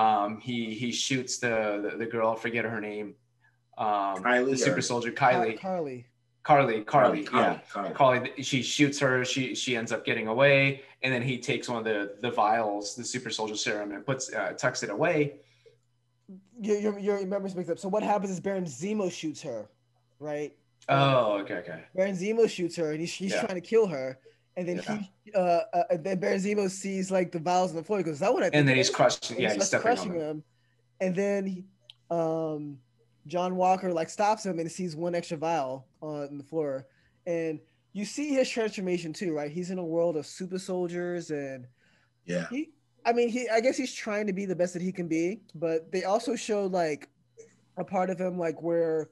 um he he shoots the the, the girl forget her name um Kylie the super or- soldier Car- kylie Carly. carly carly Carly, yeah Carly. carly she shoots her she she ends up getting away and then he takes one of the the vials the super soldier serum and puts uh, tucks it away Your, your, your memories mixed up. So what happens is Baron Zemo shoots her, right? oh okay okay Baron Zemo shoots her, and he's, he's Yeah. trying to kill her. And then Yeah. he, uh, uh, and then Baron Zemo sees like the vials on the floor. He goes, "Is that what I?" think and then he's crushing yeah he he's starts on crushing them. him. And then he, um, John Walker like stops him and sees one extra vial on the floor. And you see his transformation too, right? He's in a world of super soldiers and Yeah. he I mean he I guess he's trying to be the best that he can be, but they also showed like a part of him like where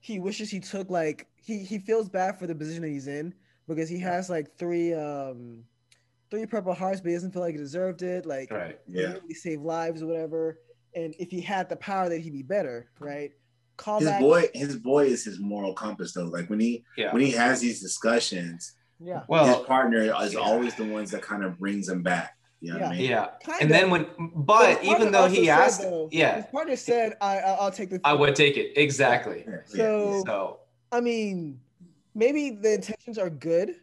he wishes he took like he he feels bad for the position that he's in because he has like three um three purple hearts but he doesn't feel like he deserved it like right he Yeah. didn't really save lives or whatever and if he had the power that he'd be better right call His back boy, his boy is his moral compass though. Like when he yeah when he has these discussions, yeah well, his partner is yeah. always the ones that kind of brings him back. You know what I mean? yeah kind and of. then when But but his even though also he said, asked though- yeah his partner said I I- I'll take the I would take it exactly. Yeah, yeah. So- So I mean, maybe the intentions are good,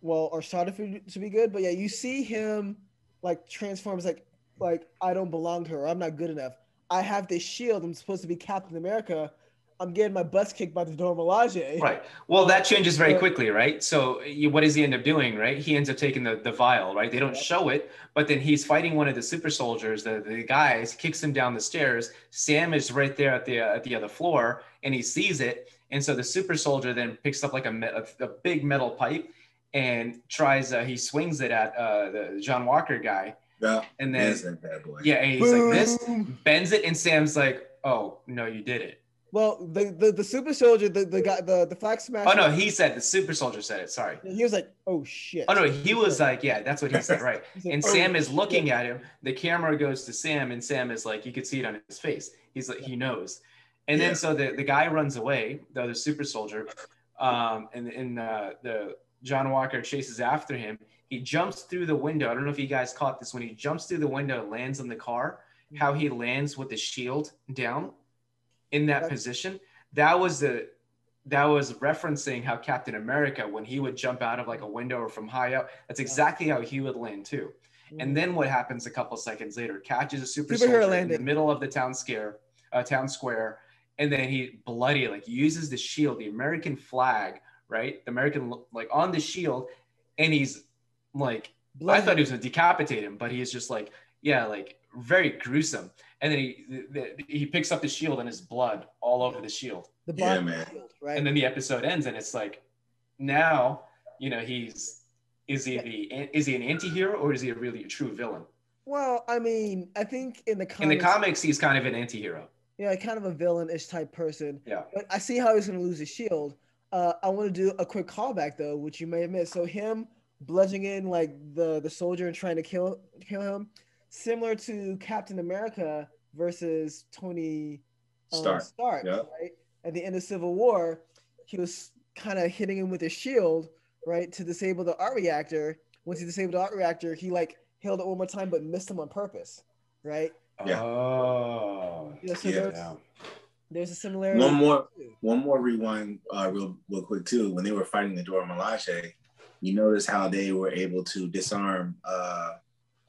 well, or started to be good, but yeah, you see him like transforms like like I don't belong to her. I'm not good enough. I have this shield. I'm supposed to be Captain America. I'm getting my butts kicked by the Dora Milaje. right. Well, that changes very quickly, right? So you, what does he end up doing, right? He ends up taking the, the vial, right? They don't show it, but then he's fighting one of the super soldiers, the, the guys, kicks him down the stairs. Sam is right there at the uh, at the other floor, and he sees it. And so the super soldier then picks up like a, a, a big metal pipe and tries. Uh, he swings it at uh, the John Walker guy, Yeah. and then There's that bad boy. yeah, and he's like this, bends it, and Sam's like, "Oh no, you did it." Well, the, the the super soldier, the the guy, the the flag smasher. Oh no, he said the super soldier said it. Sorry. He was like, "Oh shit." Oh no, he was like, yeah, that's what he said, right? He said, And "Oh, Sam is shit." looking at him. The camera goes to Sam, and Sam is like, you could see it on his face. He's like, he knows. And Yeah. then so the, the guy runs away, the other super soldier, um, and and uh, the John Walker chases after him. He jumps through the window. I don't know if you guys caught this when he jumps through the window, lands on the car. How he lands with the shield down in that position. That was the that was referencing how Captain America, when he would jump out of like a window or from high up, that's exactly how he would land too. And then what happens a couple seconds later? Catches a super Superhero soldier in the middle of the town scare, uh, town square, and then he bloody like uses the shield, the American flag, right? The American like on the shield, and he's like, I thought he was gonna decapitate him, but he's just like, yeah, like very gruesome. And then he the, the- he picks up the shield and his blood all over the shield. the Yeah, man. shield, right? And then the episode ends, and it's like, now, you know, he's is he the is he an anti-hero or is he a really a true villain? well, I mean, I think in the comics, In the comics, he's kind of an anti-hero. yeah, kind of a villain-ish type person. Yeah. But I see how he's going to lose his shield. Uh, I want to do a quick callback though, which you may have missed. So him bludgeoning in like the the soldier and trying to kill kill him, similar to Captain America versus Tony um, Stark. Stark, Yeah. right? At the end of Civil War, he was kind of hitting him with his shield, right, to disable the arc reactor. Once he disabled the arc reactor, he like held it one more time, but missed him on purpose, right? Yeah. Oh. Yeah, so Yeah. there's, Yeah. there's a similarity. One more, one more rewind, uh, real, real quick too. When they were fighting the Dora Milaje, you notice how they were able to disarm uh,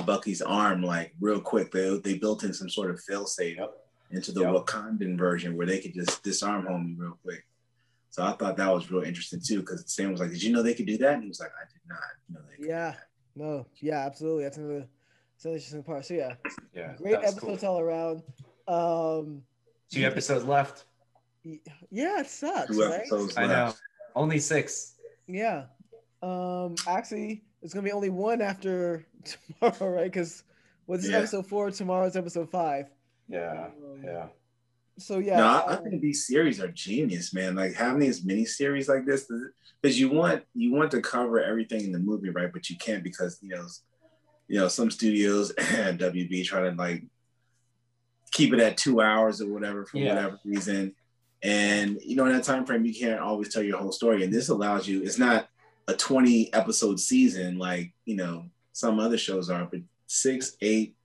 Bucky's arm like real quick. They they built in some sort of failsafe Yep. into the Yep. Wakandan version where they could just disarm homie real quick. So I thought that was real interesting too, because Sam was like, "Did you know they could do that?" And he was like, "I did not know they." Could do Yeah. that." No, yeah, absolutely. That's another, that's an interesting part. So yeah, Yeah. great that's cool. episodes all around. Um, Two episodes left. yeah, it sucks, Two right? episodes I know. Only six. Yeah. Um, actually, it's gonna be only one after tomorrow, right? Because what's this Yeah. episode four? Tomorrow's episode five. Yeah. Um, Yeah. So yeah, no, I, I um, think these series are genius, man. Like having these mini series like this, because you want you want to cover everything in the movie, right? But you can't because you know, you know, some studios and WB try to like keep it at two hours or whatever for Yeah. whatever reason. And you know, in that time frame, you can't always tell your whole story. And this allows you. It's not a twenty episode season like you know some other shows are, but six, eight,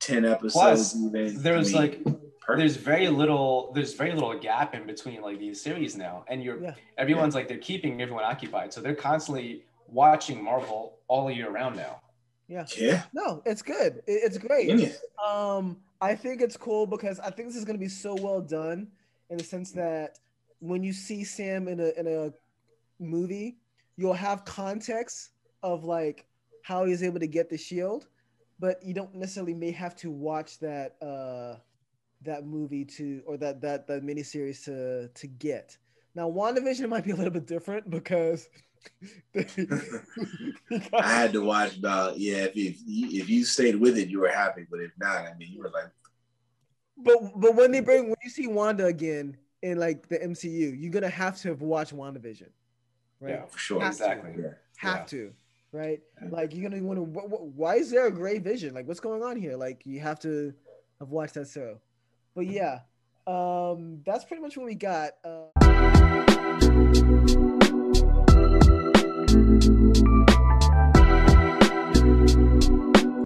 ten episodes. Plus, even. There's I mean, like perfect. there's very little there's very little gap in between like these series now, and you're Yeah. everyone's like they're keeping everyone occupied, so they're constantly watching Marvel all year round now. yeah. yeah, No, it's good. It's great. genius. Um, I think it's cool because I think this is going to be so well done in the sense that when you see Sam in a in a movie, you'll have context of like how he's able to get the shield, but you don't necessarily may have to watch that uh that movie to or that that that miniseries to to get. Now, WandaVision might be a little bit different because I had to watch about yeah. If you if you stayed with it, you were happy, but if not, I mean, you were like, But but when they bring when you see Wanda again in like the MCU, you're gonna have to have watched WandaVision, right? Yeah, for sure, Have to. exactly. Yeah. Have Yeah. to, right? Yeah. Like you're gonna want to. Why is there a gray vision? Like what's going on here? Like you have to have watched that show. But yeah, um, that's pretty much what we got. Uh,